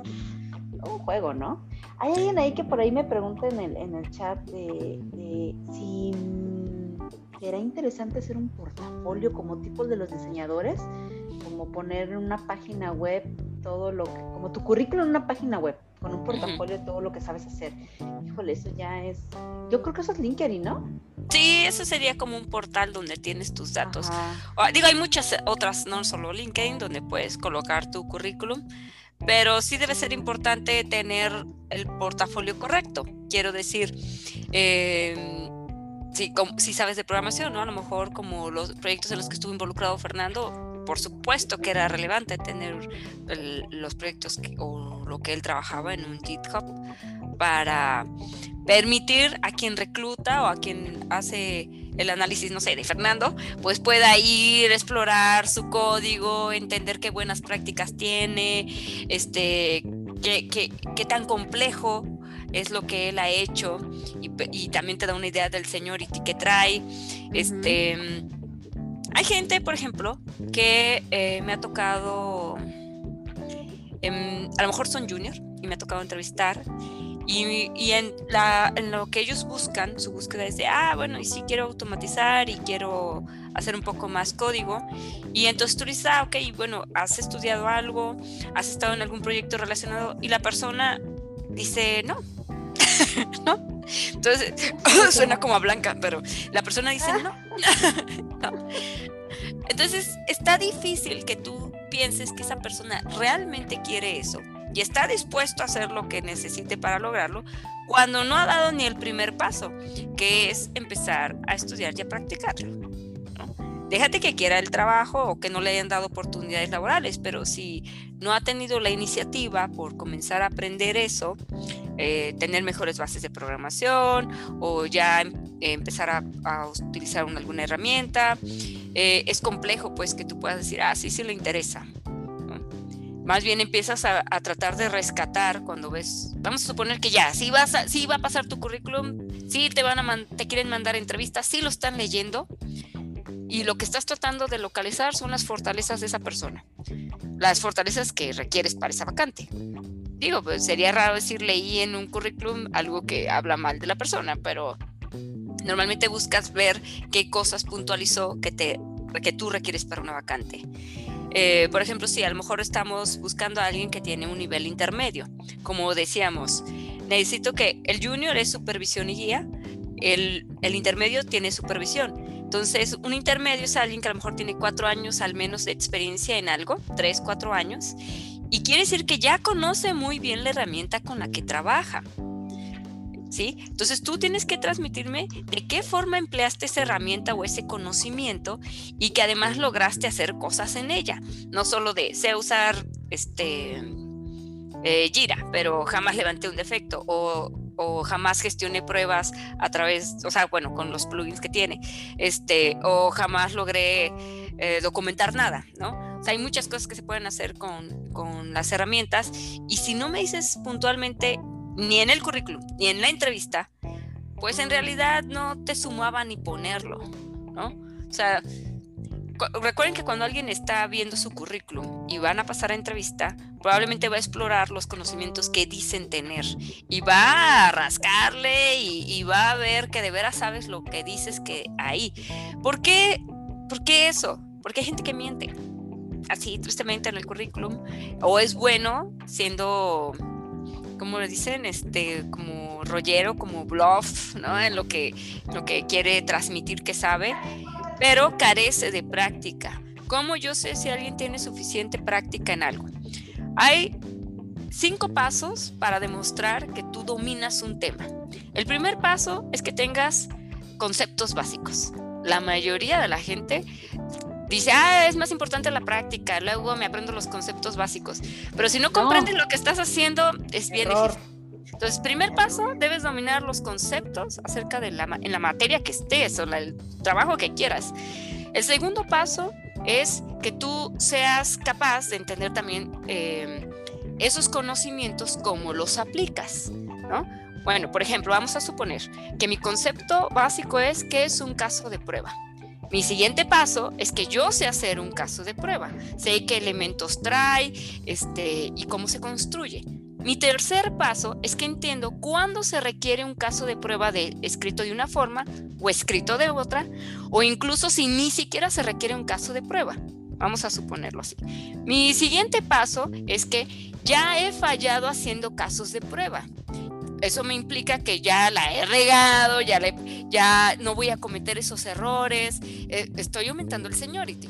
un juego, ¿no? Hay alguien ahí que por ahí me pregunta en el, en el chat de, de si será interesante hacer un portafolio como tipo de los diseñadores como poner en una página web todo lo que, como tu currículum en una página web, con un portafolio de todo lo que sabes hacer. Híjole, eso ya es, yo creo que eso es LinkedIn, ¿no? Sí, eso sería como un portal donde tienes tus datos. digo, hay muchas otras, no solo LinkedIn, donde puedes colocar tu currículum, pero sí debe ser importante tener el portafolio correcto. Quiero decir, eh, si, si sabes de programación, ¿no? A lo mejor como los proyectos en los que estuvo involucrado Fernando, por supuesto que era relevante tener los proyectos o lo que él trabajaba en un GitHub para permitir a quien recluta o a quien hace el análisis, no sé, de Fernando, pues pueda ir, explorar su código, entender qué buenas prácticas tiene, este, qué, qué, tan complejo es lo que él ha hecho y, también te da una idea del señor y que trae. Este hay gente, por ejemplo, que eh, me ha tocado, em, a lo mejor son junior y me ha tocado entrevistar y, en, en, lo que ellos buscan, su búsqueda es de, ah, bueno, y sí quiero automatizar y quiero hacer un poco más código. Y entonces tú dices, ah, ok, bueno, has estudiado algo, has estado en algún proyecto relacionado y la persona dice, no, ¿no? Entonces, suena como a blanca, pero la persona dice no. no. Entonces, está difícil que tú pienses que esa persona realmente quiere eso y está dispuesto a hacer lo que necesite para lograrlo, cuando no ha dado ni el primer paso, que es empezar a estudiar y a practicarlo. Déjate que quiera el trabajo o que no le hayan dado oportunidades laborales, pero si no ha tenido la iniciativa por comenzar a aprender eso, eh, tener mejores bases de programación o ya em, empezar a, utilizar alguna herramienta, eh, es complejo pues que tú puedas decir, ah, sí, sí le interesa. Más bien empiezas a, tratar de rescatar cuando ves, vamos a suponer que ya, si vas a, si va a pasar tu currículum, si te van a te quieren mandar entrevistas, si lo están leyendo y lo que estás tratando de localizar son las fortalezas de esa persona, las fortalezas que requieres para esa vacante. Digo, pues sería raro decir leí en un currículum algo que habla mal de la persona, pero normalmente buscas ver qué cosas puntualizó que te que tú requieres para una vacante. Eh, por ejemplo, si a lo mejor estamos buscando a alguien que tiene un nivel intermedio, como decíamos, necesito que el junior es supervisión y guía, el, el intermedio tiene supervisión. Entonces, un intermedio es alguien que a lo mejor tiene cuatro años al menos de experiencia en algo, tres, cuatro años, y quiere decir que ya conoce muy bien la herramienta con la que trabaja. ¿sí? Entonces tú tienes que transmitirme de qué forma empleaste esa herramienta o ese conocimiento y que además lograste hacer cosas en ella. No solo de sé usar este eh, Jira, pero jamás levanté un defecto o, jamás gestioné pruebas a través, o sea, bueno, con los plugins que tiene, este, o jamás logré eh, documentar nada, ¿no? O sea, hay muchas cosas que se pueden hacer con, con las herramientas y si no me dices puntualmente ni en el currículum, ni en la entrevista, pues en realidad no te sumaba ni ponerlo, ¿no? O sea, recuerden que cuando alguien está viendo su currículum y van a pasar a entrevista, probablemente va a explorar los conocimientos que dicen tener y va a rascarle y, va a ver que de veras sabes lo que dices que hay. ¿Por qué, ¿Por qué eso? Porque hay gente que miente así tristemente en el currículum o es bueno siendo como le dicen, este, como rollero, como bluff, ¿no? En lo que, lo que quiere transmitir que sabe, pero carece de práctica. ¿Cómo yo sé si alguien tiene suficiente práctica en algo? Hay cinco pasos para demostrar que tú dominas un tema. El primer paso es que tengas conceptos básicos. La mayoría de la gente dice, ah, es más importante la práctica, luego me aprendo los conceptos básicos. Pero si no comprendes lo que estás haciendo, es bien difícil. Entonces, primer paso, debes dominar los conceptos acerca de la, en la materia que estés o el trabajo que quieras. El segundo paso es que tú seas capaz de entender también eh, esos conocimientos, cómo los aplicas, ¿no? Bueno, por ejemplo, vamos a suponer que mi concepto básico es que es un caso de prueba. Mi siguiente paso es que yo sé hacer un caso de prueba, sé qué elementos trae este, y cómo se construye. Mi tercer paso es que entiendo cuándo se requiere un caso de prueba de escrito de una forma o escrito de otra, o incluso si ni siquiera se requiere un caso de prueba. Vamos a suponerlo así. Mi siguiente paso es que ya he fallado haciendo casos de prueba eso me implica que ya la he regado, ya, no voy a cometer esos errores, eh, estoy aumentando el seniority.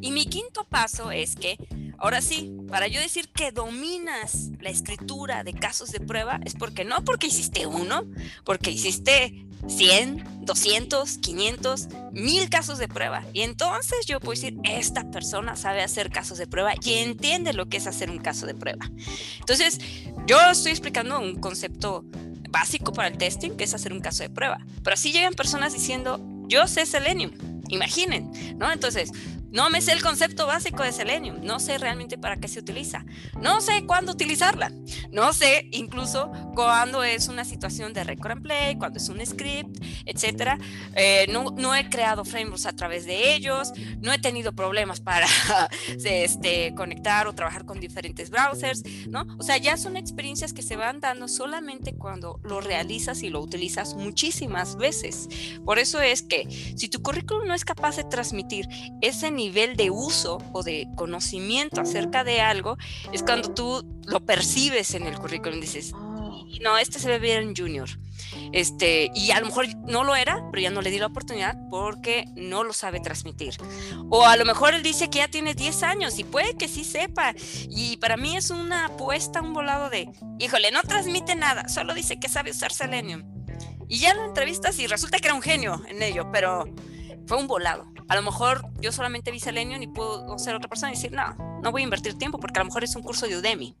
Y mi quinto paso es que, ahora sí, para yo decir que dominas la escritura de casos de prueba, es porque no porque hiciste uno, porque hiciste 100, 200, 500, mil casos de prueba. Y entonces yo puedo decir, esta persona sabe hacer casos de prueba y entiende lo que es hacer un caso de prueba. Entonces, yo estoy explicando un concepto básico para el testing, que es hacer un caso de prueba. Pero así llegan personas diciendo, yo sé Selenium. Imaginen, ¿no? Entonces, no me sé el concepto básico de Selenium, no sé realmente para qué se utiliza, no sé cuándo utilizarla, no sé incluso cuándo es una situación de record and play, cuándo es un script, etcétera. Eh, no, no, he creado frameworks a través de ellos, no he tenido problemas para este, conectar o trabajar con diferentes browsers, ¿no? O sea, ya son experiencias que se van dando solamente cuando lo realizas y lo utilizas muchísimas veces. Por eso es que si tu currículum no es capaz de transmitir ese nivel de uso o de conocimiento acerca de algo, es cuando tú lo percibes en el currículum dices, no, este se ve bien junior. Este, y a lo mejor no lo era, pero ya no le di la oportunidad porque no lo sabe transmitir. O a lo mejor él dice que ya tiene 10 años y puede que sí sepa. Y para mí es una apuesta, un volado de, híjole, no transmite nada, solo dice que sabe usar Selenium. Y ya lo entrevistas y resulta que era un genio en ello, pero fue un volado. A lo mejor yo solamente vi Selenium y puedo ser otra persona y decir, no, no voy a invertir tiempo porque a lo mejor es un curso de Udemy.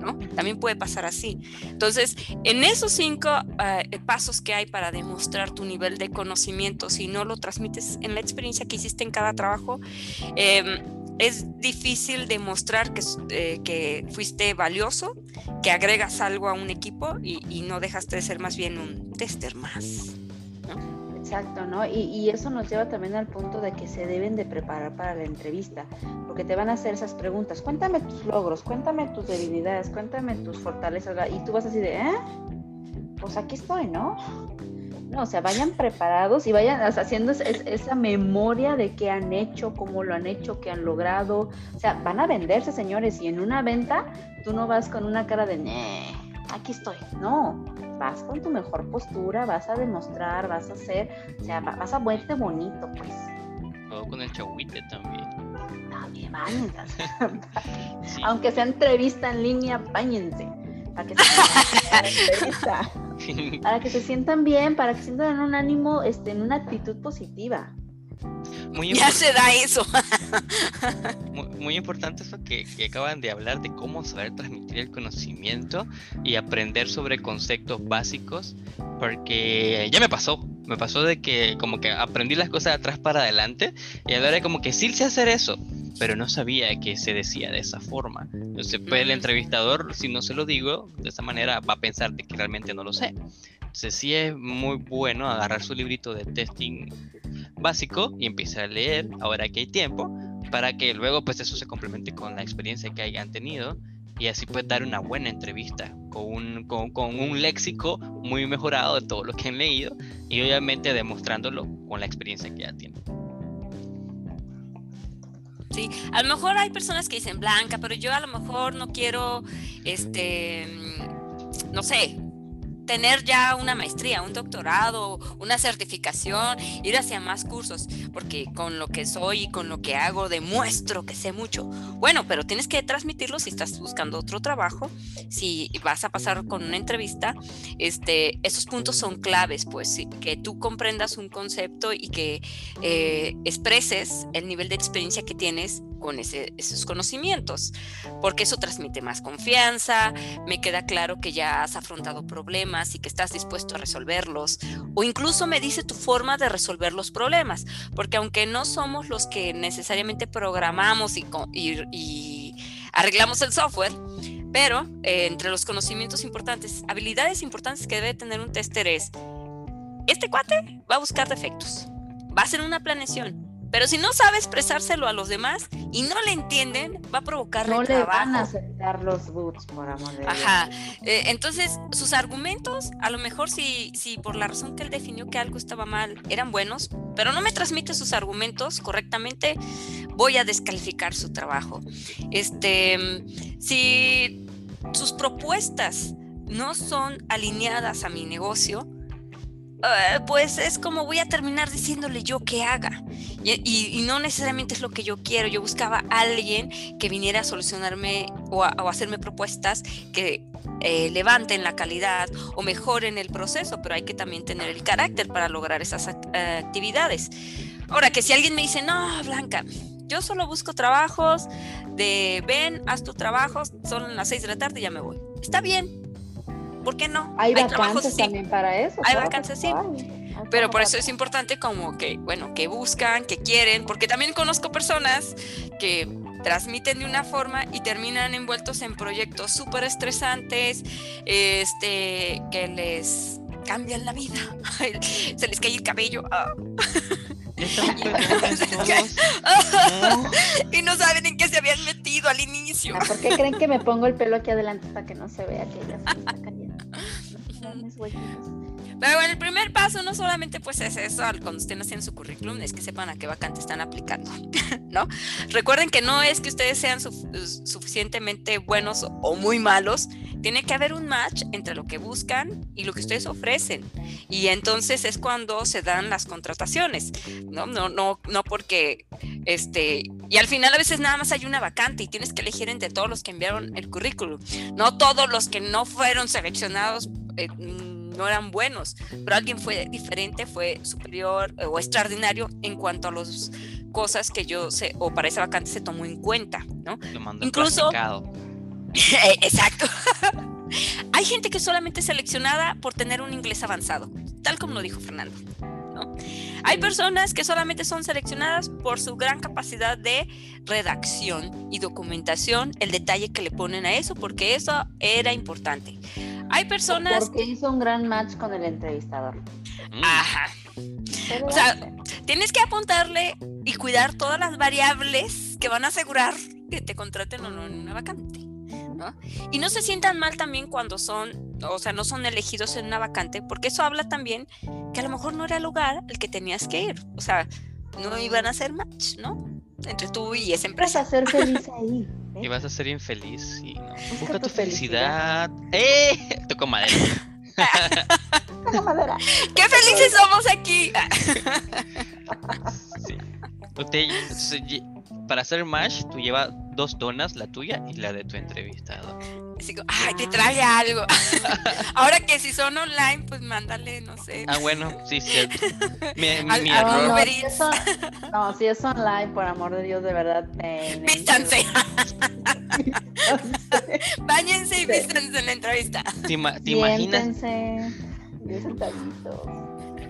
¿no? También puede pasar así. Entonces, en esos cinco eh, pasos que hay para demostrar tu nivel de conocimiento, si no lo transmites en la experiencia que hiciste en cada trabajo, em, es difícil demostrar que, eh, que, fuiste valioso, que agregas algo a un equipo y, y no dejaste de ser más bien un tester más. Exacto, ¿no? Y, eso nos lleva también al punto de que se deben de preparar para la entrevista, porque te van a hacer esas preguntas. Cuéntame tus logros, cuéntame tus debilidades, cuéntame tus fortalezas. Y tú vas así de, ¿eh? Pues aquí estoy, ¿no? No, o sea, vayan preparados y vayan haciendo esa memoria de qué han hecho, cómo lo han hecho, qué han logrado. O sea, van a venderse, señores, y en una venta tú no vas con una cara de, aquí estoy. No, vas con tu mejor postura, vas a demostrar, vas a hacer, o sea, vas a verte bonito, pues. Todo con el chagüite también. También. Aunque sea entrevista en línea, bañense. Para que, se para que se sientan bien, para que sientan un ánimo, este, en una actitud positiva ya se da eso. muy, importante eso que, acaban de hablar de cómo saber transmitir el conocimiento y aprender sobre conceptos básicos, porque ya me pasó, me pasó de que como que aprendí las cosas de atrás para adelante y ahora como que sí sé hacer eso, pero no sabía que se decía de esa forma. Entonces, pues, el entrevistador, si no se lo digo de esa manera, va a pensar de que realmente no lo sé. Entonces, sí es muy bueno agarrar su librito de testing básico y empezar a leer ahora que hay tiempo para que luego pues eso se complemente con la experiencia que hayan tenido y así puedes dar una buena entrevista con un, con, con un léxico muy mejorado de todo lo que han leído y obviamente demostrándolo con la experiencia que ya tienen. Sí, a lo mejor hay personas que dicen blanca, pero yo a lo mejor no quiero, este, no sé, tener ya una maestría, un doctorado, una certificación, ir hacia más cursos, porque con lo que soy y con lo que hago demuestro que sé mucho. Bueno, pero tienes que transmitirlo si estás buscando otro trabajo, si vas a pasar con una entrevista, este, esos puntos son claves, pues que tú comprendas un concepto y que eh, expreses el nivel de experiencia que tienes con esos conocimientos, porque eso transmite más confianza, me queda claro que ya has afrontado problemas y que estás dispuesto a resolverlos, o incluso me dice tu forma de resolver los problemas, porque aunque no somos los que necesariamente programamos y, arreglamos el software, pero eh, entre los conocimientos importantes, habilidades importantes que debe tener un tester es, este cuate va a buscar defectos, va a hacer una planeación, pero si no sabe expresárselo a los demás y no le entienden, va a provocar no le van a aceptar los boots, por amor de Ajá. Eh, entonces, sus argumentos, a lo mejor si, si por la razón que él definió que algo estaba mal, eran buenos, pero no me transmite sus argumentos correctamente, voy a descalificar su trabajo. Este, si sus propuestas no son alineadas a mi negocio, eh, pues es como voy a terminar diciéndole yo que haga. Y, no necesariamente es lo que yo quiero. Yo buscaba a alguien que viniera a solucionarme o a, hacerme propuestas que eh, levanten la calidad o mejoren el proceso, pero hay que también tener el carácter para lograr esas eh, actividades. Ahora, que si alguien me dice, no, Blanca, yo solo busco trabajos de ven, haz tu trabajo, son las seis de la tarde y ya me voy. Está bien, ¿Por qué no? Hay, vacances también para eso. Hay vacances, sí. Pero por eso es importante como que, bueno, que buscan, que quieren, porque también conozco personas que transmiten de una forma y terminan envueltos en proyectos súper estresantes, este, que les cambian la vida, se les cae el cabello. Ah. y no saben en qué se habían metido al inicio. Ah, ¿Por qué creen que me pongo el pelo aquí adelante para que no se vea que ya? Mis huequitos. Pero bueno, el primer paso no solamente pues es eso, cuando estén haciendo su currículum, es que sepan a qué vacante están aplicando, ¿no? Recuerden que no es que ustedes sean suf- suficientemente buenos o muy malos, tiene que haber un match entre lo que buscan y lo que ustedes ofrecen. Y entonces es cuando se dan las contrataciones, ¿no? No, no, no porque, este, y al final a veces nada más hay una vacante y tienes que elegir entre todos los que enviaron el currículum. No todos los que no fueron seleccionados eh, no eran buenos, pero alguien fue diferente, fue superior eh, o extraordinario en cuanto a las cosas que yo sé, o para esa vacante se tomó en cuenta, ¿no? Incluso-. Eh, Exacto. Hay gente que es solamente seleccionada por tener un inglés avanzado, tal como lo dijo Fernando. ¿no? Hay personas que solamente son seleccionadas por su gran capacidad de redacción y documentación, el detalle que le ponen a eso, porque eso era importante. Hay personas... Porque hizo un gran match con el entrevistador. Mm, Ajá. O sea. Tienes que apuntarle y cuidar todas las variables que van a asegurar que te contraten o no en una vacante. ¿no? Y no se sientan mal también cuando son, o sea, no son elegidos en una vacante, porque eso habla también que a lo mejor no era el lugar al que tenías que ir. O sea, no iban a hacer match, ¿no? Entre tú y esa Vas a empresa. ser feliz ahí. ¿eh? Y vas a ser infeliz. Y no. Busca Busca tu tu felicidad. ¡Eh! Toco madera. Toca madera. ¡Qué felices somos aquí! Sí. Usted, para hacer match, tú llevas dos donas, la tuya y la de tu entrevistado. Así como, ay, te trae algo. Ahora que si son online, pues mándale, no sé. Ah, bueno, sí, cierto. Mi, Al- mi No, error. no, si es on- no, si es online, por amor de Dios, de verdad. Vístanse, bañense y vístanse en la entrevista. ¿Te, ima- te imaginas, Siéntense, bien sentaditos.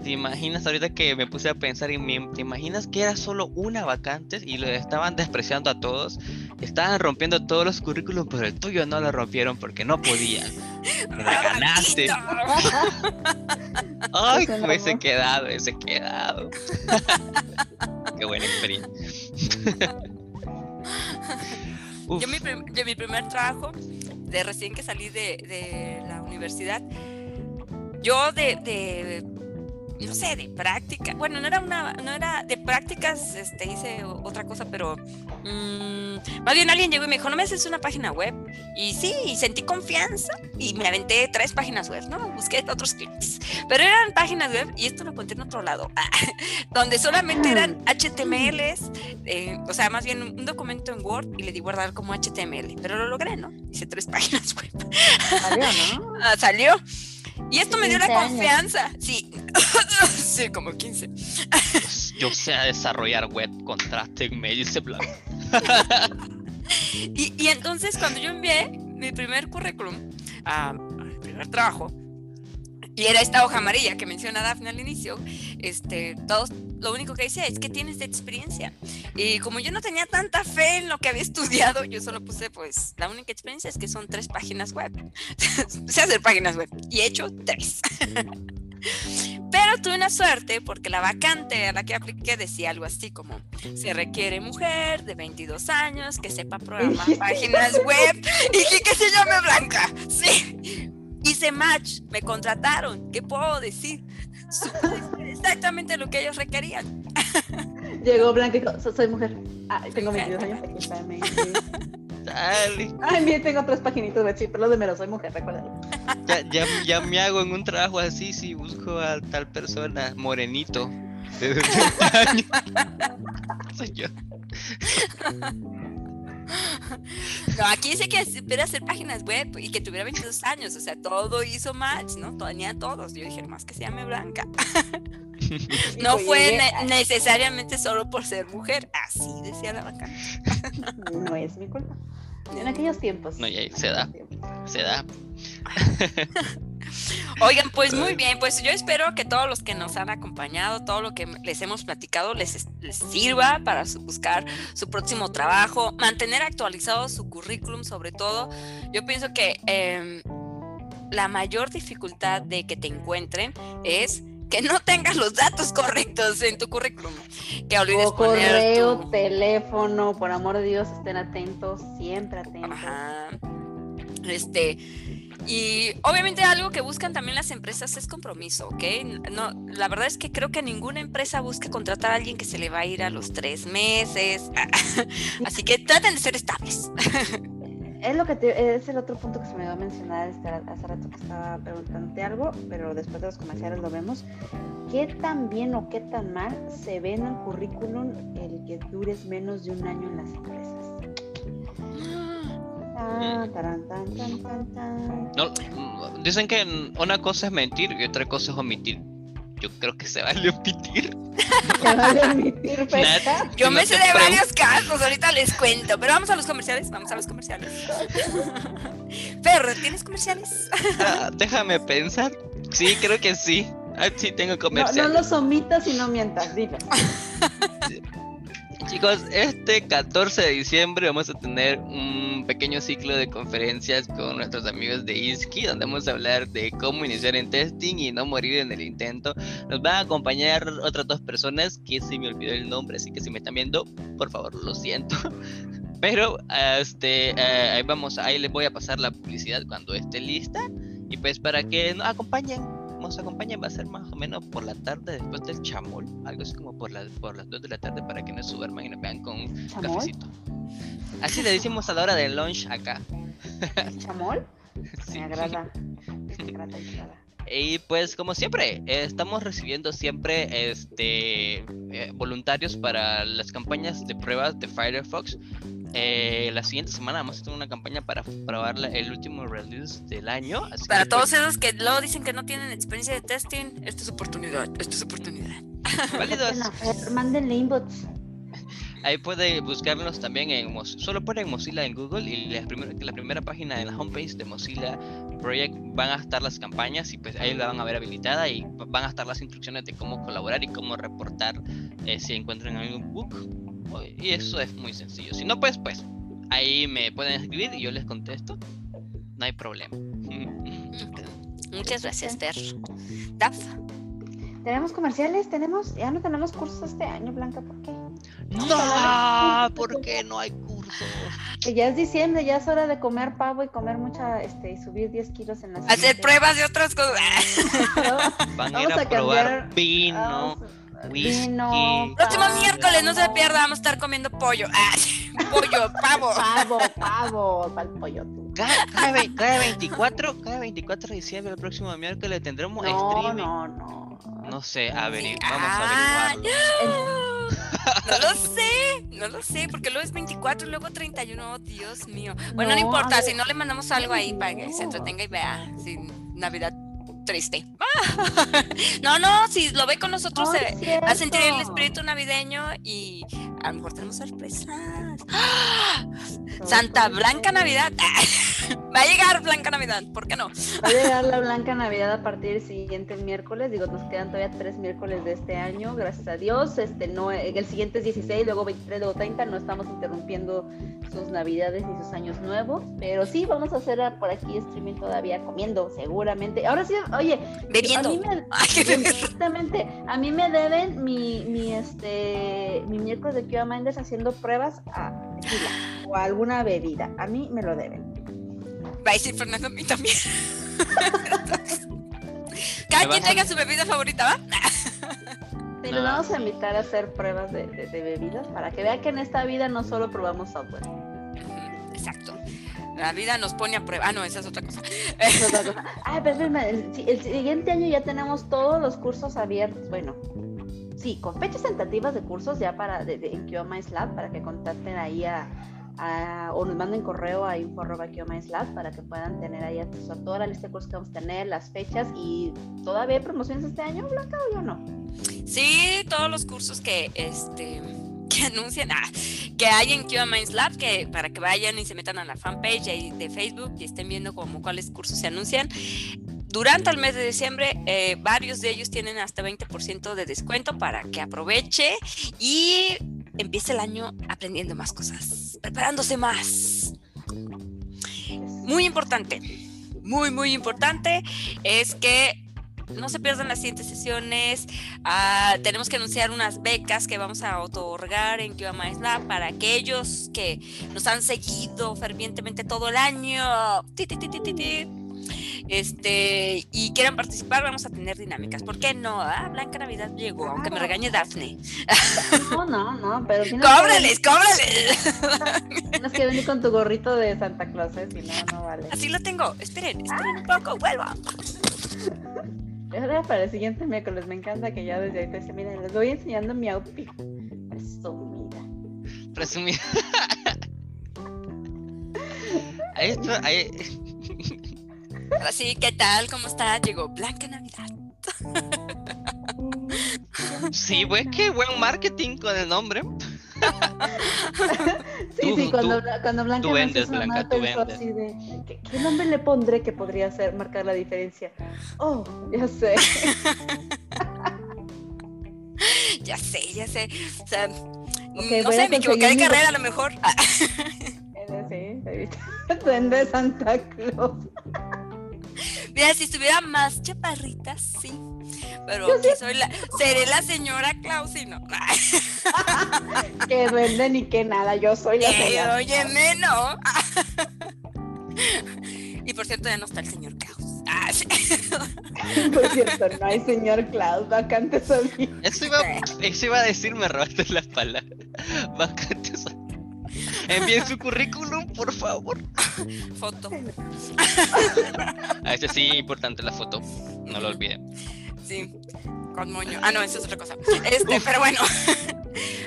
¿Te imaginas ahorita que me puse a pensar y me- te imaginas que era solo una vacante y lo estaban despreciando a todos? Estaban rompiendo todos los currículos, pero el tuyo no lo rompieron porque no podían. Me la ganaste. Ay, Pues, me hubiese no. quedado, hubiese quedado. Qué buena experiencia. Yo mi, yo mi primer trabajo, de recién que salí de, de la universidad, yo de, de, no sé, de práctica, bueno, no era una, no era de prácticas, este, hice otra cosa, pero mm, más bien alguien llegó y me dijo, no me haces una página web. Y sí, y sentí confianza y me aventé tres páginas web, ¿no? Busqué otros clips, pero eran páginas web y esto lo conté en otro lado, donde solamente eran HTMLs, eh, o sea, más bien un documento en Word y le di guardar como HTML, pero lo logré, ¿no? Hice tres páginas web. Salió, ¿no? Ah, salió. Y esto me dio la 15 años. confianza. Sí, sí, como 15. pues, yo sé desarrollar web, contraste en medio y ese plan. Y, y entonces cuando yo envié mi primer currículum a, al primer trabajo, y era esta hoja amarilla que menciona Dafne al inicio, este, todos, lo único que decía es que tienes de experiencia. Y como yo no tenía tanta fe en lo que había estudiado, yo solo puse, pues, la única experiencia es que son tres páginas web. sé hacer páginas web y he hecho tres. Pero tuve una suerte porque la vacante a la que apliqué decía algo así como, se requiere mujer de 22 años que sepa programar páginas web y que, que se llame Blanca. Sí. Hice match, me contrataron. ¿Qué puedo decir? Exactamente lo que ellos requerían. Llegó Blanca y dijo, "So- soy mujer. Ay, tengo 22 años. Dale. Ay, bien, tengo tres paginitos de chip, pero lo de menos, soy mujer, recuérdalo. Ya, ya, ya me hago en un trabajo así si busco a tal persona morenito de 30 años. Soy yo. No, aquí dice que espera hacer páginas web y que tuviera 22 años. O sea, todo hizo match, ¿no? Tenía todos. Yo dije, más que se llame Blanca. No Dijo, fue ne- necesariamente solo por ser mujer. Así decía la vacante. No es mi culpa. En aquellos tiempos. No, ya se da. Se da. Oigan, pues muy bien, pues yo espero que todos los que nos han acompañado, todo lo que les hemos platicado les, les sirva para su- buscar su próximo trabajo, mantener actualizado su currículum sobre todo. Yo pienso que em, la mayor dificultad de que te encuentren es que no tengas los datos correctos en tu currículum, que olvides O poner correo, tu- teléfono, por amor de Dios, estén atentos, siempre atentos. Ajá. Este, y obviamente algo que buscan también las empresas es compromiso, ¿ok? No, la verdad es que creo que ninguna empresa busca contratar a alguien que se le va a ir a los tres meses. Así que traten de ser estables. Es lo que te, es el otro punto que se me va a mencionar este, hace rato que estaba preguntándote algo, pero después de los comerciales lo vemos. ¿Qué tan bien o qué tan mal se ve en el currículum el que dures menos de un año en las empresas? No, dicen que una cosa es mentir y otra cosa es omitir. Yo creo que se vale omitir. Se vale omitir, Yo me sé de varios casos, ahorita les cuento. Pero vamos a los comerciales, vamos a los comerciales. Perro, ¿tienes comerciales? Ah, déjame pensar. Sí, creo que sí. Ah, sí, tengo comerciales. No, no los omitas y no mientas, dilo. Chicos, este 14 de diciembre vamos a tener un pequeño ciclo de conferencias con nuestros amigos de ISKI, donde vamos a hablar de cómo iniciar en testing y no morir en el intento. Nos van a acompañar otras dos personas que se me olvidó el nombre, así que si me están viendo, por favor, lo siento. Pero este, eh, ahí vamos, ahí les voy a pasar la publicidad cuando esté lista. Y pues para que nos acompañen nos acompaña va a ser más o menos por la tarde después del chamol, algo así como por, la, por las 2 de la tarde para que no suban y nos vean con un cafecito. Así le decimos a la hora del lunch acá. ¿Chamol? Sí. Me agrada. Me agrada, Y pues como siempre, estamos recibiendo siempre este eh, voluntarios para las campañas de pruebas de Firefox. Eh, la siguiente semana vamos a tener una campaña para probar el último release del año. para todos esos que luego dicen que no tienen experiencia de testing, esta es oportunidad, esta es oportunidad. Válidos. Mándenle inbox. Ahí puede buscarlos también en solo ponen Mozilla en Google y la primera, la primera página en la homepage de Mozilla Project van a estar las campañas y pues ahí la van a ver habilitada y van a estar las instrucciones de cómo colaborar y cómo reportar eh, si encuentran algún bug y eso es muy sencillo. Si no, pues, pues, ahí me pueden escribir y yo les contesto. No hay problema. Muchas gracias, Ter. Daf. Tenemos comerciales, tenemos, ya no tenemos cursos este año, Blanca, ¿por qué? No, ¿por qué no hay cursos? Que ya es diciembre, ya es hora de comer pavo y comer mucha, este, y subir 10 kilos en la Hacer pruebas de otras cosas. Van a ir a, probar vino. Vino. Próximo miércoles, no se pierda, vamos a estar comiendo pollo. Ah, pollo, pavo. Pavo, pavo, el pollo tú. Cada, 24, cada 24 de diciembre, el próximo miércoles tendremos no, streaming. No, no, no. sé, a ver, vamos a averiguarlo. No lo sé, no lo sé, porque luego es 24 y luego 31, Dios mío. Bueno, no, importa, si no le mandamos algo ahí para que se entretenga y vea, sin Navidad triste. no, no, si lo ve con nosotros se va a sentir el espíritu navideño y a lo mejor tenemos Santa Blanca Navidad. Va a llegar Blanca Navidad, ¿por qué no? Va a llegar la Blanca Navidad a partir del siguiente miércoles. Digo, nos quedan todavía tres miércoles de este año, gracias a Dios. Este, no, el siguiente es 16, luego 23, luego 30. No estamos interrumpiendo sus Navidades ni sus años nuevos. Pero sí, vamos a hacer por aquí streaming todavía comiendo, seguramente. Ahora sí, oye, bebiendo. A mí me, exactamente, a mí me deben mi, mi, este, mi miércoles de Kiva Minders haciendo pruebas a o alguna bebida. A mí me lo deben. Va a decir Fernando a mí también. Cada quien tenga su bebida favorita, ¿va? Pero vamos a invitar a hacer pruebas de, bebidas para que vea que en esta vida no solo probamos software. Exacto. La vida nos pone a prueba. Ah, no, esa es otra cosa. Ay, pero el, el, siguiente año ya tenemos todos los cursos abiertos. Bueno, sí, con fechas tentativas de cursos ya para de, de, en Lab para que contacten ahí a, o nos manden correo a info.kiomaslab para que puedan tener ahí acceso a toda la lista de cursos que vamos a tener, las fechas y todavía hay promociones este año, Blanca, o yo no. Sí, todos los cursos que este que anuncian ah, que hay en QA Lab que para que vayan y se metan a la fanpage de Facebook y estén viendo como cuáles cursos se anuncian durante el mes de diciembre, eh, varios de ellos tienen hasta 20% de descuento para que aproveche y empiece el año aprendiendo más cosas, preparándose más. Muy importante, muy, muy importante es que no se pierdan las siguientes sesiones. Ah, tenemos que anunciar unas becas que vamos a otorgar en QA Lab para aquellos que nos han seguido fervientemente todo el año. Este, y quieran participar, vamos a tener dinámicas. ¿Por qué no? Ah, Blanca Navidad llegó, aunque me regañe Dafne. No, no, no, pero ¡Cóbrales, cóbrales! Tienes que venir con tu gorrito de Santa Claus, ¿eh? si no, no vale. Así lo tengo. Esperen, esperen un poco, vuelvo. Ahora para el siguiente miércoles, me encanta que ya desde ahorita se miren, les voy enseñando mi outfit. Presumida. Presumida. Esto, ahí... Así, ¿qué tal? ¿Cómo está? Llegó Blanca Navidad. Sí, pues qué buen marketing con el nombre. sí, Tú- sí, cuando, tú- cuando Blanca tú vendes, Blanca, tú pensó vendes. así de, ¿qué, qué nombre le pondré que podría ser marcar la diferencia? Oh, ya sé. Ya sé, ya sé. O sea, Ok, no sé, me equivoqué de carrera a lo mejor. Ah, Sí, Duende Santa Claus. Mira, si estuviera más chaparrita, sí. Pero aquí soy la, seré la señora Clausi, no. Que duende ni que nada, yo soy la Eh, señora. óyeme, no. Y por cierto, ya no está el señor Klaus. Ah, sí. Por cierto, no hay señor Claus, vacante solía. Eso iba, eso iba a decir, me robaste las palabras. Vacante soy. Envíen su currículum, por favor. Foto. A este sí, importante la foto. No lo olviden. Sí, con moño. Ah, no, eso es otra cosa. Este, pero bueno.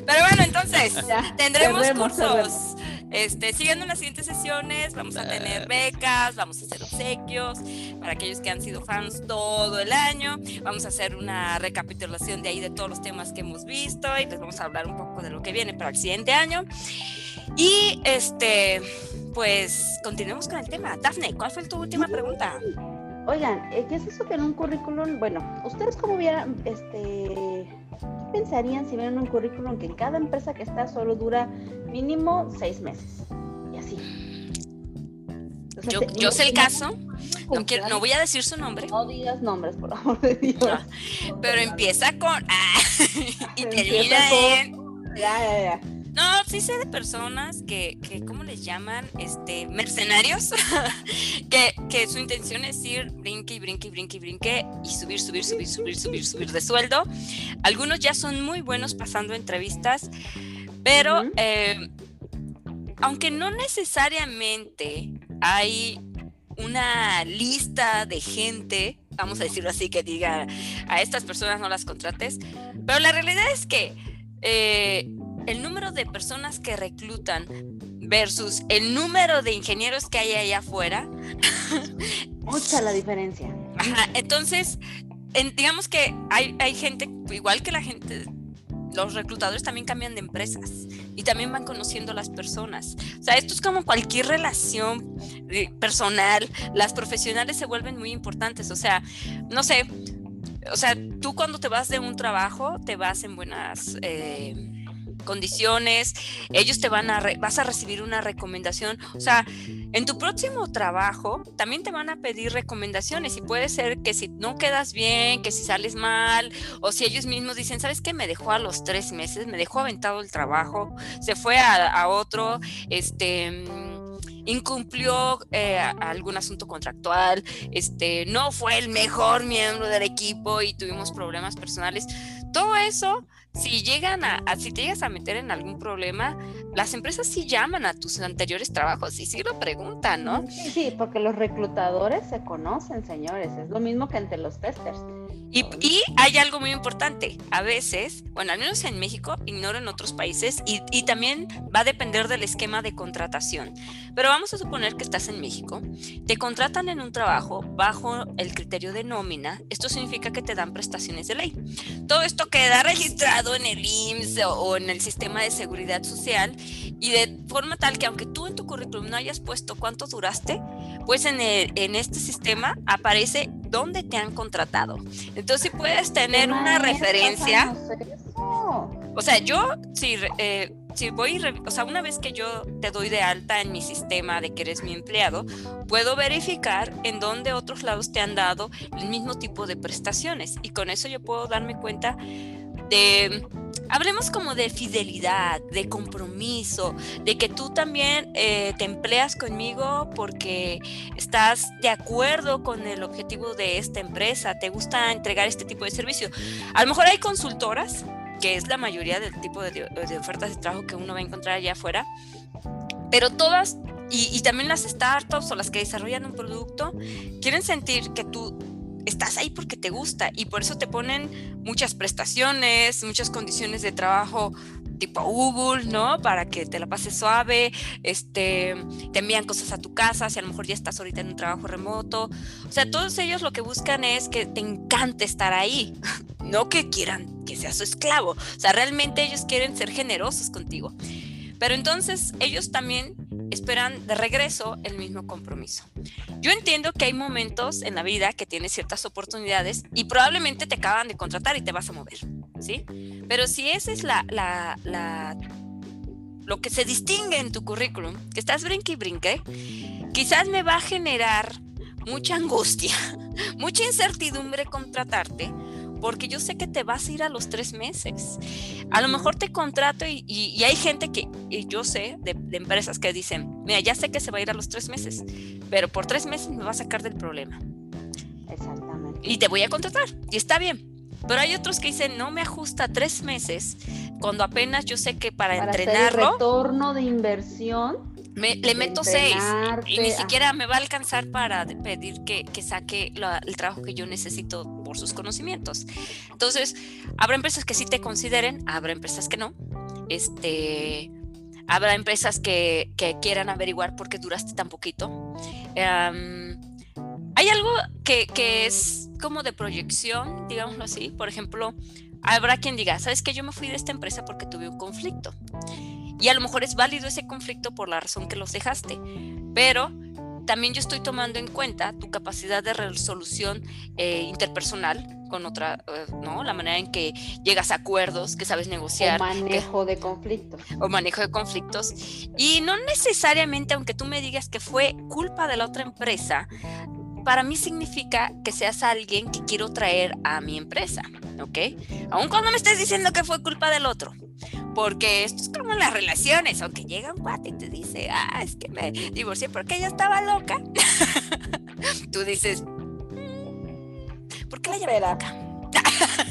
Pero bueno, entonces, Ya, tendremos cerremos, cursos. cerremos. Este, siguiendo las siguientes sesiones, vamos a tener becas, vamos a hacer obsequios para aquellos que han sido fans todo el año. Vamos a hacer una recapitulación de ahí de todos los temas que hemos visto y les vamos a hablar un poco de lo que viene para el siguiente año. Y este, pues continuemos con el tema. Dafne, ¿cuál fue tu última pregunta? Oigan, eh, ¿qué es eso que en un currículum? Bueno, ¿ustedes cómo vieran, este, qué pensarían si vieran un currículum que en cada empresa que está solo dura mínimo seis meses? Y así. O sea, Yo, sé el caso, no, quiero, no voy a decir su nombre, No digas nombres, por amor de Dios. No, pero empieza con ah, y termina con- en Ya, ya, ya. No, sí sé de personas que, que ¿cómo les llaman? Este, mercenarios, que, que su intención es ir brinque y brinque y brinque y brinque y subir, subir, subir, subir, subir, subir de sueldo. Algunos ya son muy buenos pasando entrevistas, pero eh, aunque no necesariamente hay una lista de gente, vamos a decirlo así, que diga a estas personas no las contrates, pero la realidad es que eh, el número de personas que reclutan versus el número de ingenieros que hay allá afuera, Mucha la diferencia. ajá, entonces, en- digamos que hay, hay gente, igual que la gente, los reclutadores también cambian de empresas y también van conociendo a las personas. O sea, esto es como cualquier relación eh, personal, las profesionales se vuelven muy importantes. O sea, no sé, o sea, tú cuando te vas de un trabajo, te vas en buenas... eh, condiciones, ellos te van a, vas a recibir una recomendación, o sea, en tu próximo trabajo también te van a pedir recomendaciones y puede ser que si no quedas bien, que si sales mal, o si ellos mismos dicen, ¿sabes qué? Me dejó a los tres meses, me dejó aventado el trabajo, se fue a, otro, este... mm, incumplió eh, algún asunto contractual, este, no fue el mejor miembro del equipo y tuvimos problemas personales. Todo eso, si llegan a, si te llegas a meter en algún problema, las empresas sí llaman a tus anteriores trabajos y sí lo preguntan, ¿no? Sí, sí, porque los reclutadores se conocen, señores. Es lo mismo que entre los testers. Y, y hay algo muy importante, a veces, bueno, al menos en México, ignoro en otros países, y, y también va a depender del esquema de contratación. Pero vamos a suponer que estás en México, te contratan en un trabajo bajo el criterio de nómina, esto significa que te dan prestaciones de ley. Todo esto queda registrado en el IMSS o, o en el sistema de seguridad social y de forma tal que aunque tú en tu currículum no hayas puesto cuánto duraste, pues en, el- en este sistema aparece dónde te han contratado. Entonces, si puedes tener una referencia, o sea, yo, si, eh, si voy, o sea, una vez que yo te doy de alta en mi sistema de que eres mi empleado, puedo verificar en dónde otros lados te han dado el mismo tipo de prestaciones. Y con eso yo puedo darme cuenta de hablemos como de fidelidad, de compromiso, de que tú también eh, te empleas conmigo porque estás de acuerdo con el objetivo de esta empresa, te gusta entregar este tipo de servicio. A lo mejor hay consultoras, que es la mayoría del tipo de, ofertas de trabajo que uno va a encontrar allá afuera, pero todas, y, y también las startups o las que desarrollan un producto, quieren sentir que tú estás ahí porque te gusta y por eso te ponen muchas prestaciones, muchas condiciones de trabajo tipo Google, ¿no? Para que te la pases suave, este, te envían cosas a tu casa, si a lo mejor ya estás ahorita en un trabajo remoto. O sea, todos ellos lo que buscan es que te encante estar ahí, no que quieran que seas su esclavo. O sea, realmente ellos quieren ser generosos contigo. Pero entonces ellos también esperan de regreso el mismo compromiso. Yo entiendo que hay momentos en la vida que tienes ciertas oportunidades y probablemente te acaban de contratar y te vas a mover, ¿sí? Pero si esa es la, la, la lo que se distingue en tu currículum, que estás brinque y brinque, quizás me va a generar mucha angustia, mucha incertidumbre contratarte, porque yo sé que te vas a ir a los tres meses. A lo mejor te contrato y, hay gente que, yo sé de, empresas que dicen, mira, ya sé que se va a ir a los tres meses, pero por tres meses me va a sacar del problema. Exactamente. Y te voy a contratar, y está bien. Pero hay otros que dicen, no me ajusta tres meses, cuando apenas yo sé que para, para entrenarlo... el retorno de inversión le meto seis y, ni siquiera me va a alcanzar para pedir que, saque el trabajo que yo necesito por sus conocimientos. Entonces, habrá empresas que sí te consideren, habrá empresas que no. Este, habrá empresas que, quieran averiguar por qué duraste tan poquito. hay algo que, que es como de proyección, digámoslo así. Por ejemplo, habrá quien diga, ¿sabes que Yo me fui de esta empresa porque tuve un conflicto. Y a lo mejor es válido ese conflicto por la razón que los dejaste, pero también yo estoy tomando en cuenta tu capacidad de resolución eh, interpersonal con otra, eh, ¿no? La manera en que llegas a acuerdos, que sabes negociar. O manejo de conflictos. O manejo de conflictos. Y no necesariamente, aunque tú me digas que fue culpa de la otra empresa, para mí significa que seas alguien que quiero traer a mi empresa, ¿ok? Aun cuando me estés diciendo que fue culpa del otro. Porque esto es como en las relaciones, aunque llega un cuate y te dice, ah, es que me divorcié porque ella estaba loca. Tú dices, mm, ¿por qué la llamo loca?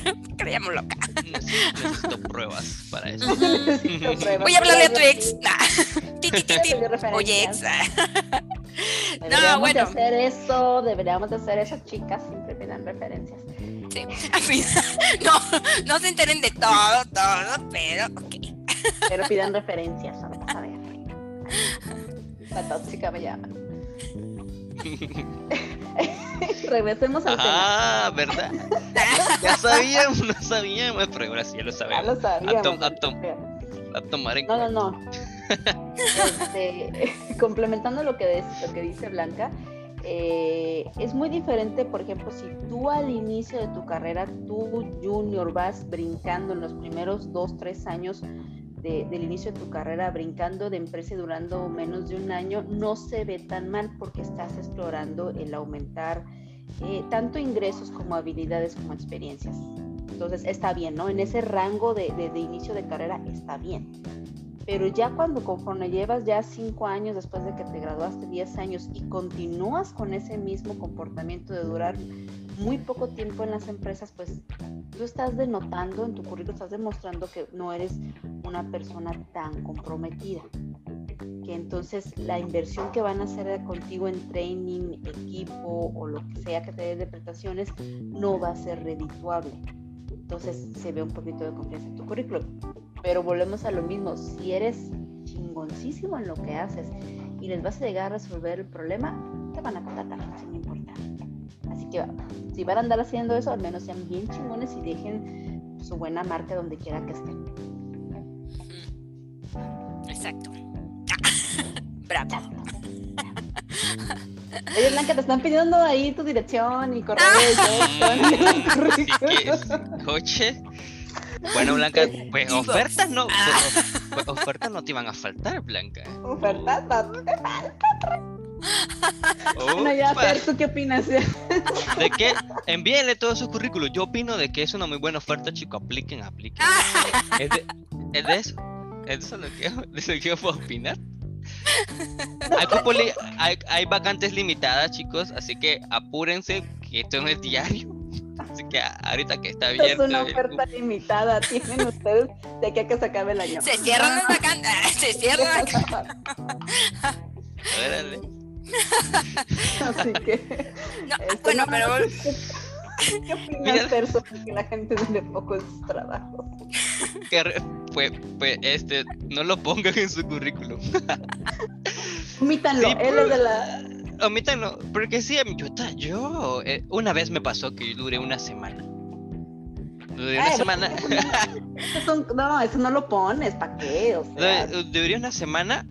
¿Por qué la llamo loca? Necesito, pruebas para eso. Voy a hablarle a tu ex. Oye, ex. Deberíamos bueno. de hacer eso, deberíamos de hacer eso, chicas, siempre me dan referencias. no, no se enteren de todo, todo, pero ok. Pero pidan referencias, vamos a ver. La tóxica me llama. Regresemos al ah, ¿verdad? ya sabíamos, no sabíamos, pero ahora sí ya lo sabemos. Ya lo sabíamos. A, tomar en No, no, no. Este, complementando lo que, lo que dice Blanca, eh, es muy diferente, por ejemplo, si tú al inicio de tu carrera, tú junior vas brincando en los primeros dos, tres años del inicio de tu carrera, brincando de empresa y durando menos de un año, no se ve tan mal porque estás explorando el aumentar eh, tanto ingresos como habilidades como experiencias. Entonces está bien, ¿no? En ese rango de, de inicio de carrera está bien pero ya cuando conforme llevas ya cinco años después de que te graduaste, diez años y continúas con ese mismo comportamiento de durar muy poco tiempo en las empresas, pues tú estás denotando en tu currículum, estás demostrando que no eres una persona tan comprometida. Que entonces la inversión que van a hacer contigo en training, equipo o lo que sea que te dé de prestaciones no va a ser redituable. Entonces se ve un poquito de confianza en tu currículum. Pero volvemos a lo mismo, si eres chingoncísimo en lo que haces y les vas a llegar a resolver el problema, te van a contratar, sin importar. Que si van a andar haciendo eso, al menos sean bien chingones y dejen su buena marca donde quiera que estén. Exacto. Bravo. Oye, Blanca, te están pidiendo ahí tu dirección y correo y todo. ¿Coche? Bueno, Blanca, pues ofertas no, pues, pues, ofertas no te iban a faltar, Blanca. Ofertas no te faltan. Bueno, ya, Fer, ¿tú qué opinas? De que envíenle todo su currículum. Yo opino de que es una muy buena oferta, chicos. Apliquen, apliquen. ¿Es de, es de eso? ¿Es eso lo que, de eso que yo puedo opinar? Hay, hay, hay vacantes limitadas, chicos, así que apúrense, que esto no es diario. Así que ahorita que está Es abierto. una el oferta limitada. Tienen ustedes de aquí a que se acabe el año. Se cierran las vacantes. Se cierran. Órale. Así que. No, este, bueno, no, pero ¿Qué opinas, sobre que la gente dure poco en sus trabajos? Que re- pues, pues, este, no lo pongan en su currículum. Omítanlo, Sí, él es de la. Omítanlo, porque sí, yo, ta- yo eh, una vez me pasó que yo duré una semana. Duré una Ay, semana. Eso no, eso no lo pones, ¿para qué? O sea, Du- Duré una semana.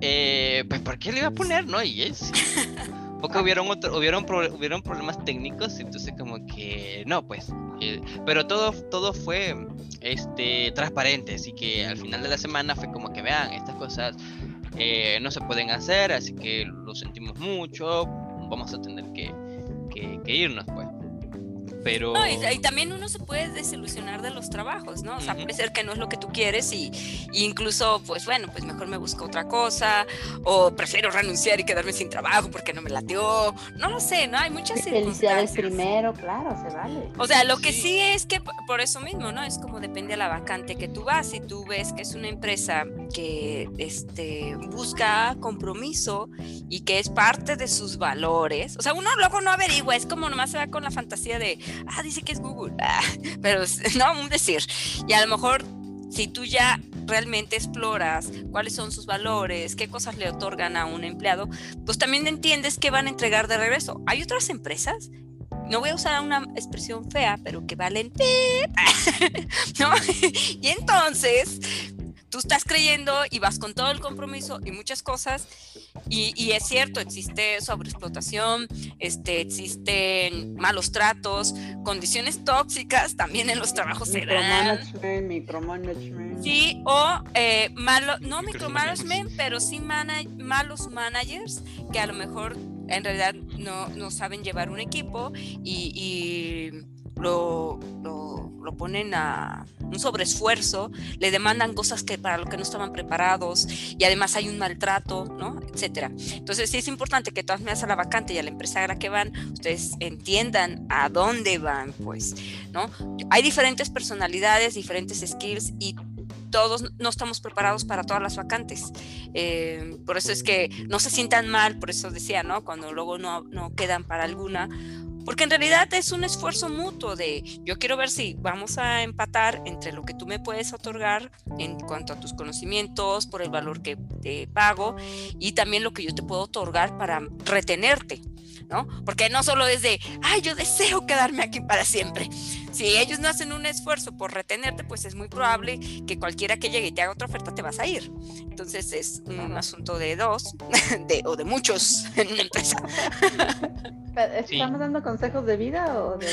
Eh, pues, ¿por qué le iba a poner, no? Y es. Porque hubieron, otro, hubieron, pro- hubieron problemas técnicos, entonces, como que. No, pues. eh, pero todo, todo fue este, transparente, así que al final de la semana fue como que vean, estas cosas eh, no se pueden hacer, así que lo sentimos mucho, vamos a tener que, que- que irnos, pues. Pero. No, y, y también uno se puede desilusionar de los trabajos, ¿no? O sea, Ujú. puede ser que no es lo que tú quieres y, y incluso, pues bueno, pues mejor me busco otra cosa o prefiero renunciar y quedarme sin trabajo porque no me latió. No lo sé, ¿no? Hay muchas felicidades primero, claro, se vale. O sea, lo que Sí. es que por eso mismo, ¿no? Es como depende de la vacante que tú vas. Si tú ves que es una empresa que este, busca compromiso y que es parte de sus valores, o sea, uno luego no averigua, es como nomás se va con la fantasía de, ah, dice que es Google, ah, pero no, un decir. Y a lo mejor si tú ya realmente exploras cuáles son sus valores, qué cosas le otorgan a un empleado, pues también entiendes qué van a entregar de regreso. Hay otras empresas no voy a usar una expresión fea, pero que valen pip, ¿no? Y entonces tú estás creyendo y vas con todo el compromiso y muchas cosas y, y es cierto, existe sobreexplotación, este, existen malos tratos, condiciones tóxicas también en los trabajos se dan. Micromanagement, micromanagement. Sí, o eh, malo, no micromanagement, pero sí mana- malos managers que a lo mejor en realidad no, no saben llevar un equipo y, y lo, lo, lo ponen a un sobreesfuerzo, le demandan cosas que para lo que no estaban preparados y además hay un maltrato, ¿no? Etcétera. Entonces sí es importante que todas maneras a la vacante y a la empresa a la que van, ustedes entiendan a dónde van, pues, ¿no? Hay diferentes personalidades, diferentes skills y todos no estamos preparados para todas las vacantes. Eh, por eso es que no se sientan mal, por eso decía, ¿no? Cuando luego no, no quedan para alguna, porque en realidad es un esfuerzo mutuo de yo quiero ver si vamos a empatar entre lo que tú me puedes otorgar en cuanto a tus conocimientos, por el valor que te pago y también lo que yo te puedo otorgar para retenerte. ¿No? Porque no solo es de, ay, yo deseo quedarme aquí para siempre. Si ellos no hacen un esfuerzo por retenerte, pues es muy probable que cualquiera que llegue y te haga otra oferta te vas a ir. Entonces es un asunto de dos de, o de muchos en una empresa. Sí. ¿Estamos dando consejos de vida o de.?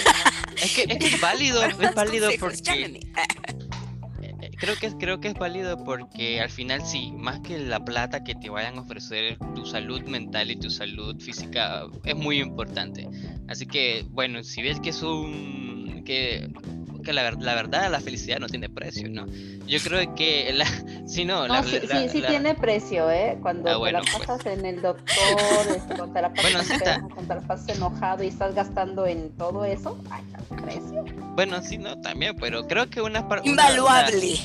Es que, es que es válido, es válido porque creo que creo que es válido porque al final sí, más que la plata que te vayan a ofrecer, tu salud mental y tu salud física es muy importante. Así que bueno, si ves que es un que que la, la verdad la felicidad no tiene precio, ¿no? Yo creo que la si no, No, la, sí, la- sí, sí la- tiene precio, ¿eh? Cuando Ah, te bueno, la pues. pasas en el doctor, este, cuando te la pasas Bueno, sí está. enfermo, cuando te la pasas enojado y estás gastando en todo eso, ay, ¿tan precio? bueno, sí no también, pero creo que una par- una- Invaluable.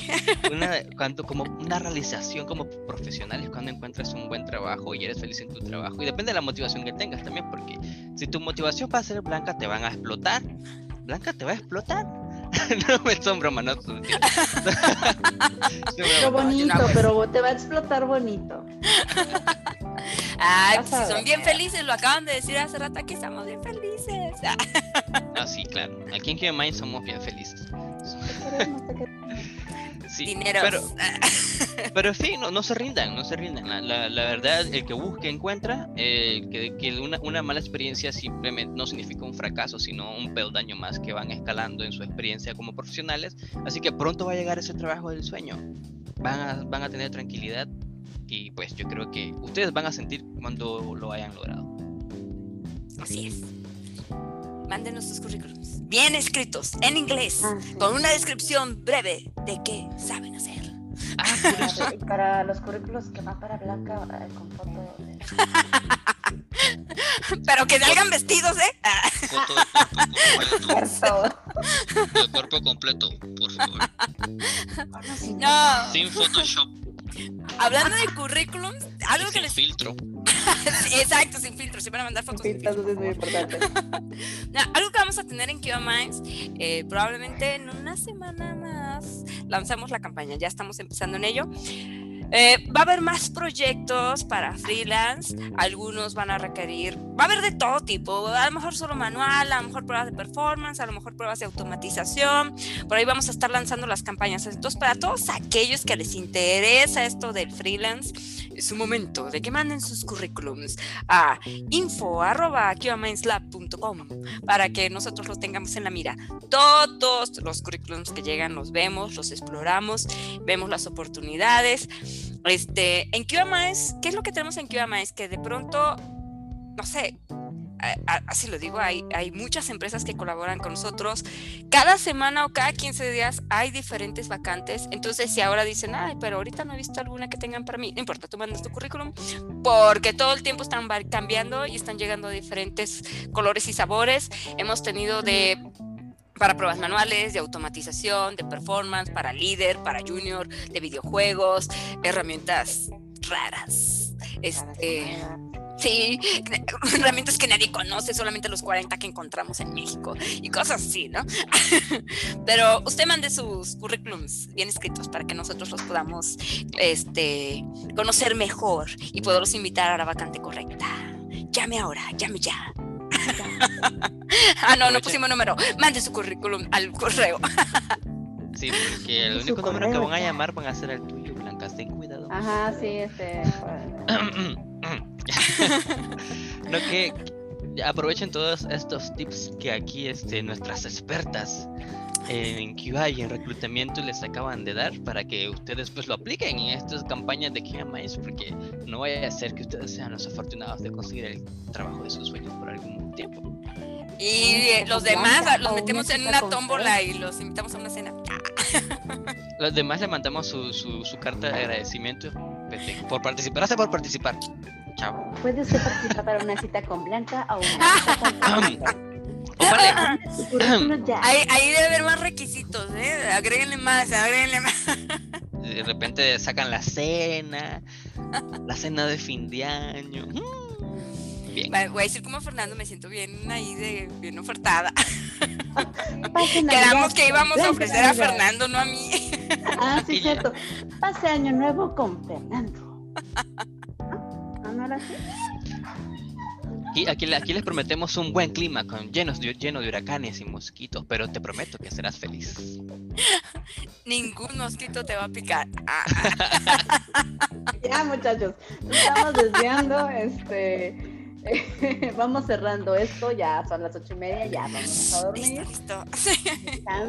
una, cuando como una realización como profesional es cuando encuentras un buen trabajo y eres feliz en tu trabajo y depende de la motivación que tengas también porque si tu motivación va a ser blanca te van a explotar blanca te va a explotar no me son broma no son Pero bonito, pero te va a explotar bonito. Ay, pues si son bien felices, lo acaban de decir hace rato que estamos bien felices. Ah, sí claro aquí en Mind somos bien felices Te queremos, te queremos. Sí, Dineros. pero, pero sí, no, no se rindan, no se rindan. La, la- la verdad, el que busque encuentra. eh, que que una, una mala experiencia simplemente no significa un fracaso, sino un peldaño más que van escalando en su experiencia como profesionales. Así que pronto va a llegar ese trabajo del sueño. Van a, van a tener tranquilidad y pues yo creo que ustedes van a sentir cuando lo hayan logrado. Así es. Mándenos sus currículums. Bien escritos, en inglés, Ah, sí. con una descripción breve de qué saben hacer. Ah, Para, para los currículos que van para Blanca eh, con foto de... Pero que salgan vestidos, ¿eh? Ah, foto del cuerpo completo. Del cuerpo completo, por favor. No, Sin Photoshop, hablando de currículums, algo que sin les... filtro. Exacto, sin filtro, se van a mandar fotos sin filtro. Es muy importante. No, algo que vamos a tener en Kiva Minds, eh, probablemente en una semana más lanzamos la campaña, ya estamos empezando en ello. Eh, va a haber más proyectos para freelance, algunos van a requerir, va a haber de todo tipo, a lo mejor solo manual, a lo mejor pruebas de performance, a lo mejor pruebas de automatización, por ahí vamos a estar lanzando las campañas. Entonces, para todos aquellos que les interesa esto del freelance, es un momento de que manden sus currículums a info.com para que nosotros los tengamos en la mira. Todos los currículums que llegan los vemos, los exploramos, vemos las oportunidades. Este, en QMAS, ¿qué es lo que tenemos en QMAS? Que de pronto, no sé, así lo digo, hay, muchas empresas que colaboran con nosotros. Cada semana o cada 15 días hay diferentes vacantes. Entonces, si ahora dicen, ay, pero ahorita no he visto alguna que tengan para mí, no importa, tú mandas tu currículum, porque todo el tiempo están cambiando y están llegando diferentes colores y sabores. Hemos tenido de para pruebas manuales, de automatización, de performance, para líder, para junior, de videojuegos, herramientas raras. Este, sí, herramientas que nadie conoce, solamente los 40 que encontramos en México y cosas así, ¿no? Pero usted mande sus currículums bien escritos para que nosotros los podamos este, conocer mejor y poderlos invitar a la vacante correcta. Llame ahora, llame ya. ah, no, no pusimos número. Mande su currículum al correo. Sí, porque el único número que van a llamar van a ser el tuyo, Blanca. Ten cuidado. Ajá, sí, este. no que que aprovechen todos estos tips que aquí este, nuestras expertas en QA y en reclutamiento les acaban de dar para que ustedes pues lo apliquen en estas campañas de QA Mais porque no vaya a ser que ustedes sean los afortunados de conseguir el trabajo de sus sueños por algún tiempo. Y eh, los demás los metemos en una tómbola y los invitamos a una cena. Los demás le mandamos su, su, su carta de agradecimiento por participar. Gracias por participar. Chao. Puede usted participar para una cita con Blanca o una cita con Blanca. Su currículum ya. Ahí, ahí debe haber más requisitos, ¿eh? Agréguenle más, agréguenle más. de repente sacan la cena, la cena de fin de año. Mm, Bien. Voy a decir como Fernando, me siento bien ahí de bien ofertada. Quedamos que íbamos a ofrecer a. Fernando, no a mí. Ah, sí, cierto. Pase año nuevo con Fernando. ¿Ah, no era así? Aquí, aquí, aquí les prometemos un buen clima con llenos de, lleno de huracanes y mosquitos, pero te prometo que serás feliz. Ningún mosquito te va a picar. Ah, Ya, muchachos, nos estamos desviando. Este. vamos cerrando esto, ya son las ocho y media, ya vamos a dormir. listo.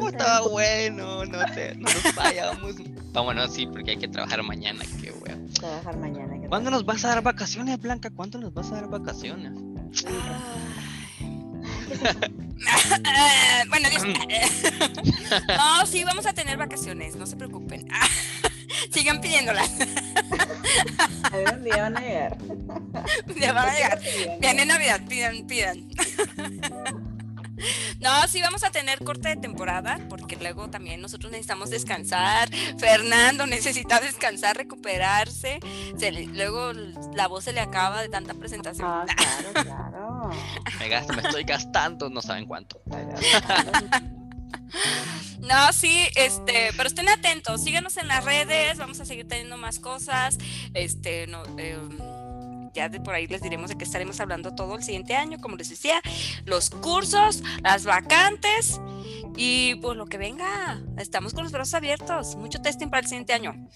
Oh, está bueno, no, te, no nos vayamos. Vámonos, sí, porque hay que trabajar mañana, qué wea. Trabajar mañana. ¿qué ¿Cuándo nos vas a dar vacaciones, Blanca? ¿Cuándo nos vas a dar vacaciones? Bueno, Dios. No, sí, vamos a tener vacaciones, no se preocupen. Sigan pidiéndolas, Algún día van a llegar. ya van a llegar. Viene Navidad, pidan, pidan. No, sí vamos a tener corte de temporada, porque luego también nosotros necesitamos descansar. Fernando necesita descansar, recuperarse. Se le- luego la voz se le acaba de tanta presentación. Ah, claro, claro. Me, gasto, me estoy gastando, no saben cuánto. No, sí, este, pero estén atentos, síganos en las redes, vamos a seguir teniendo más cosas. Este, no, eh, ya de por ahí les diremos de que estaremos hablando todo el siguiente año, como les decía, los cursos, las vacantes Y pues lo que venga, estamos con los brazos abiertos. Mucho testing para el siguiente año.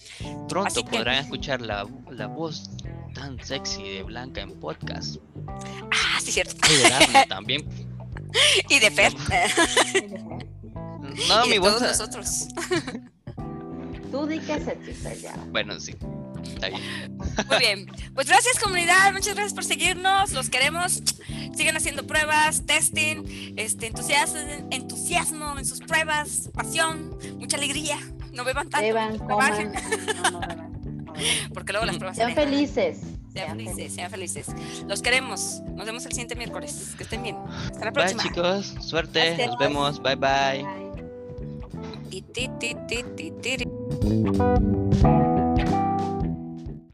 Pronto Así que- podrán escuchar la, la voz tan sexy de Blanca en podcast. Ah, sí, cierto. Y de Daphne también. Y de Fer. No, y mi de voz. todos nosotros. Tú di que se chiste ya. Bueno, sí. Está bien. Muy bien. Pues gracias comunidad, muchas gracias por seguirnos, los queremos. Sigan haciendo pruebas, testing, este entusiasmo, entusiasmo en sus pruebas, pasión, mucha alegría. No beban tanto, Beban, trabajen, coman. No, no beban, no beban. porque luego las pruebas Sean se felices. Sean felices, sean felices. Los queremos. Nos vemos el siguiente miércoles. Que estén bien. Hasta la Bye, próxima. chicos. Suerte. Gracias. Nos vemos. Bye, bye. Bye. Ti, ti, ti, ti, ti, ti.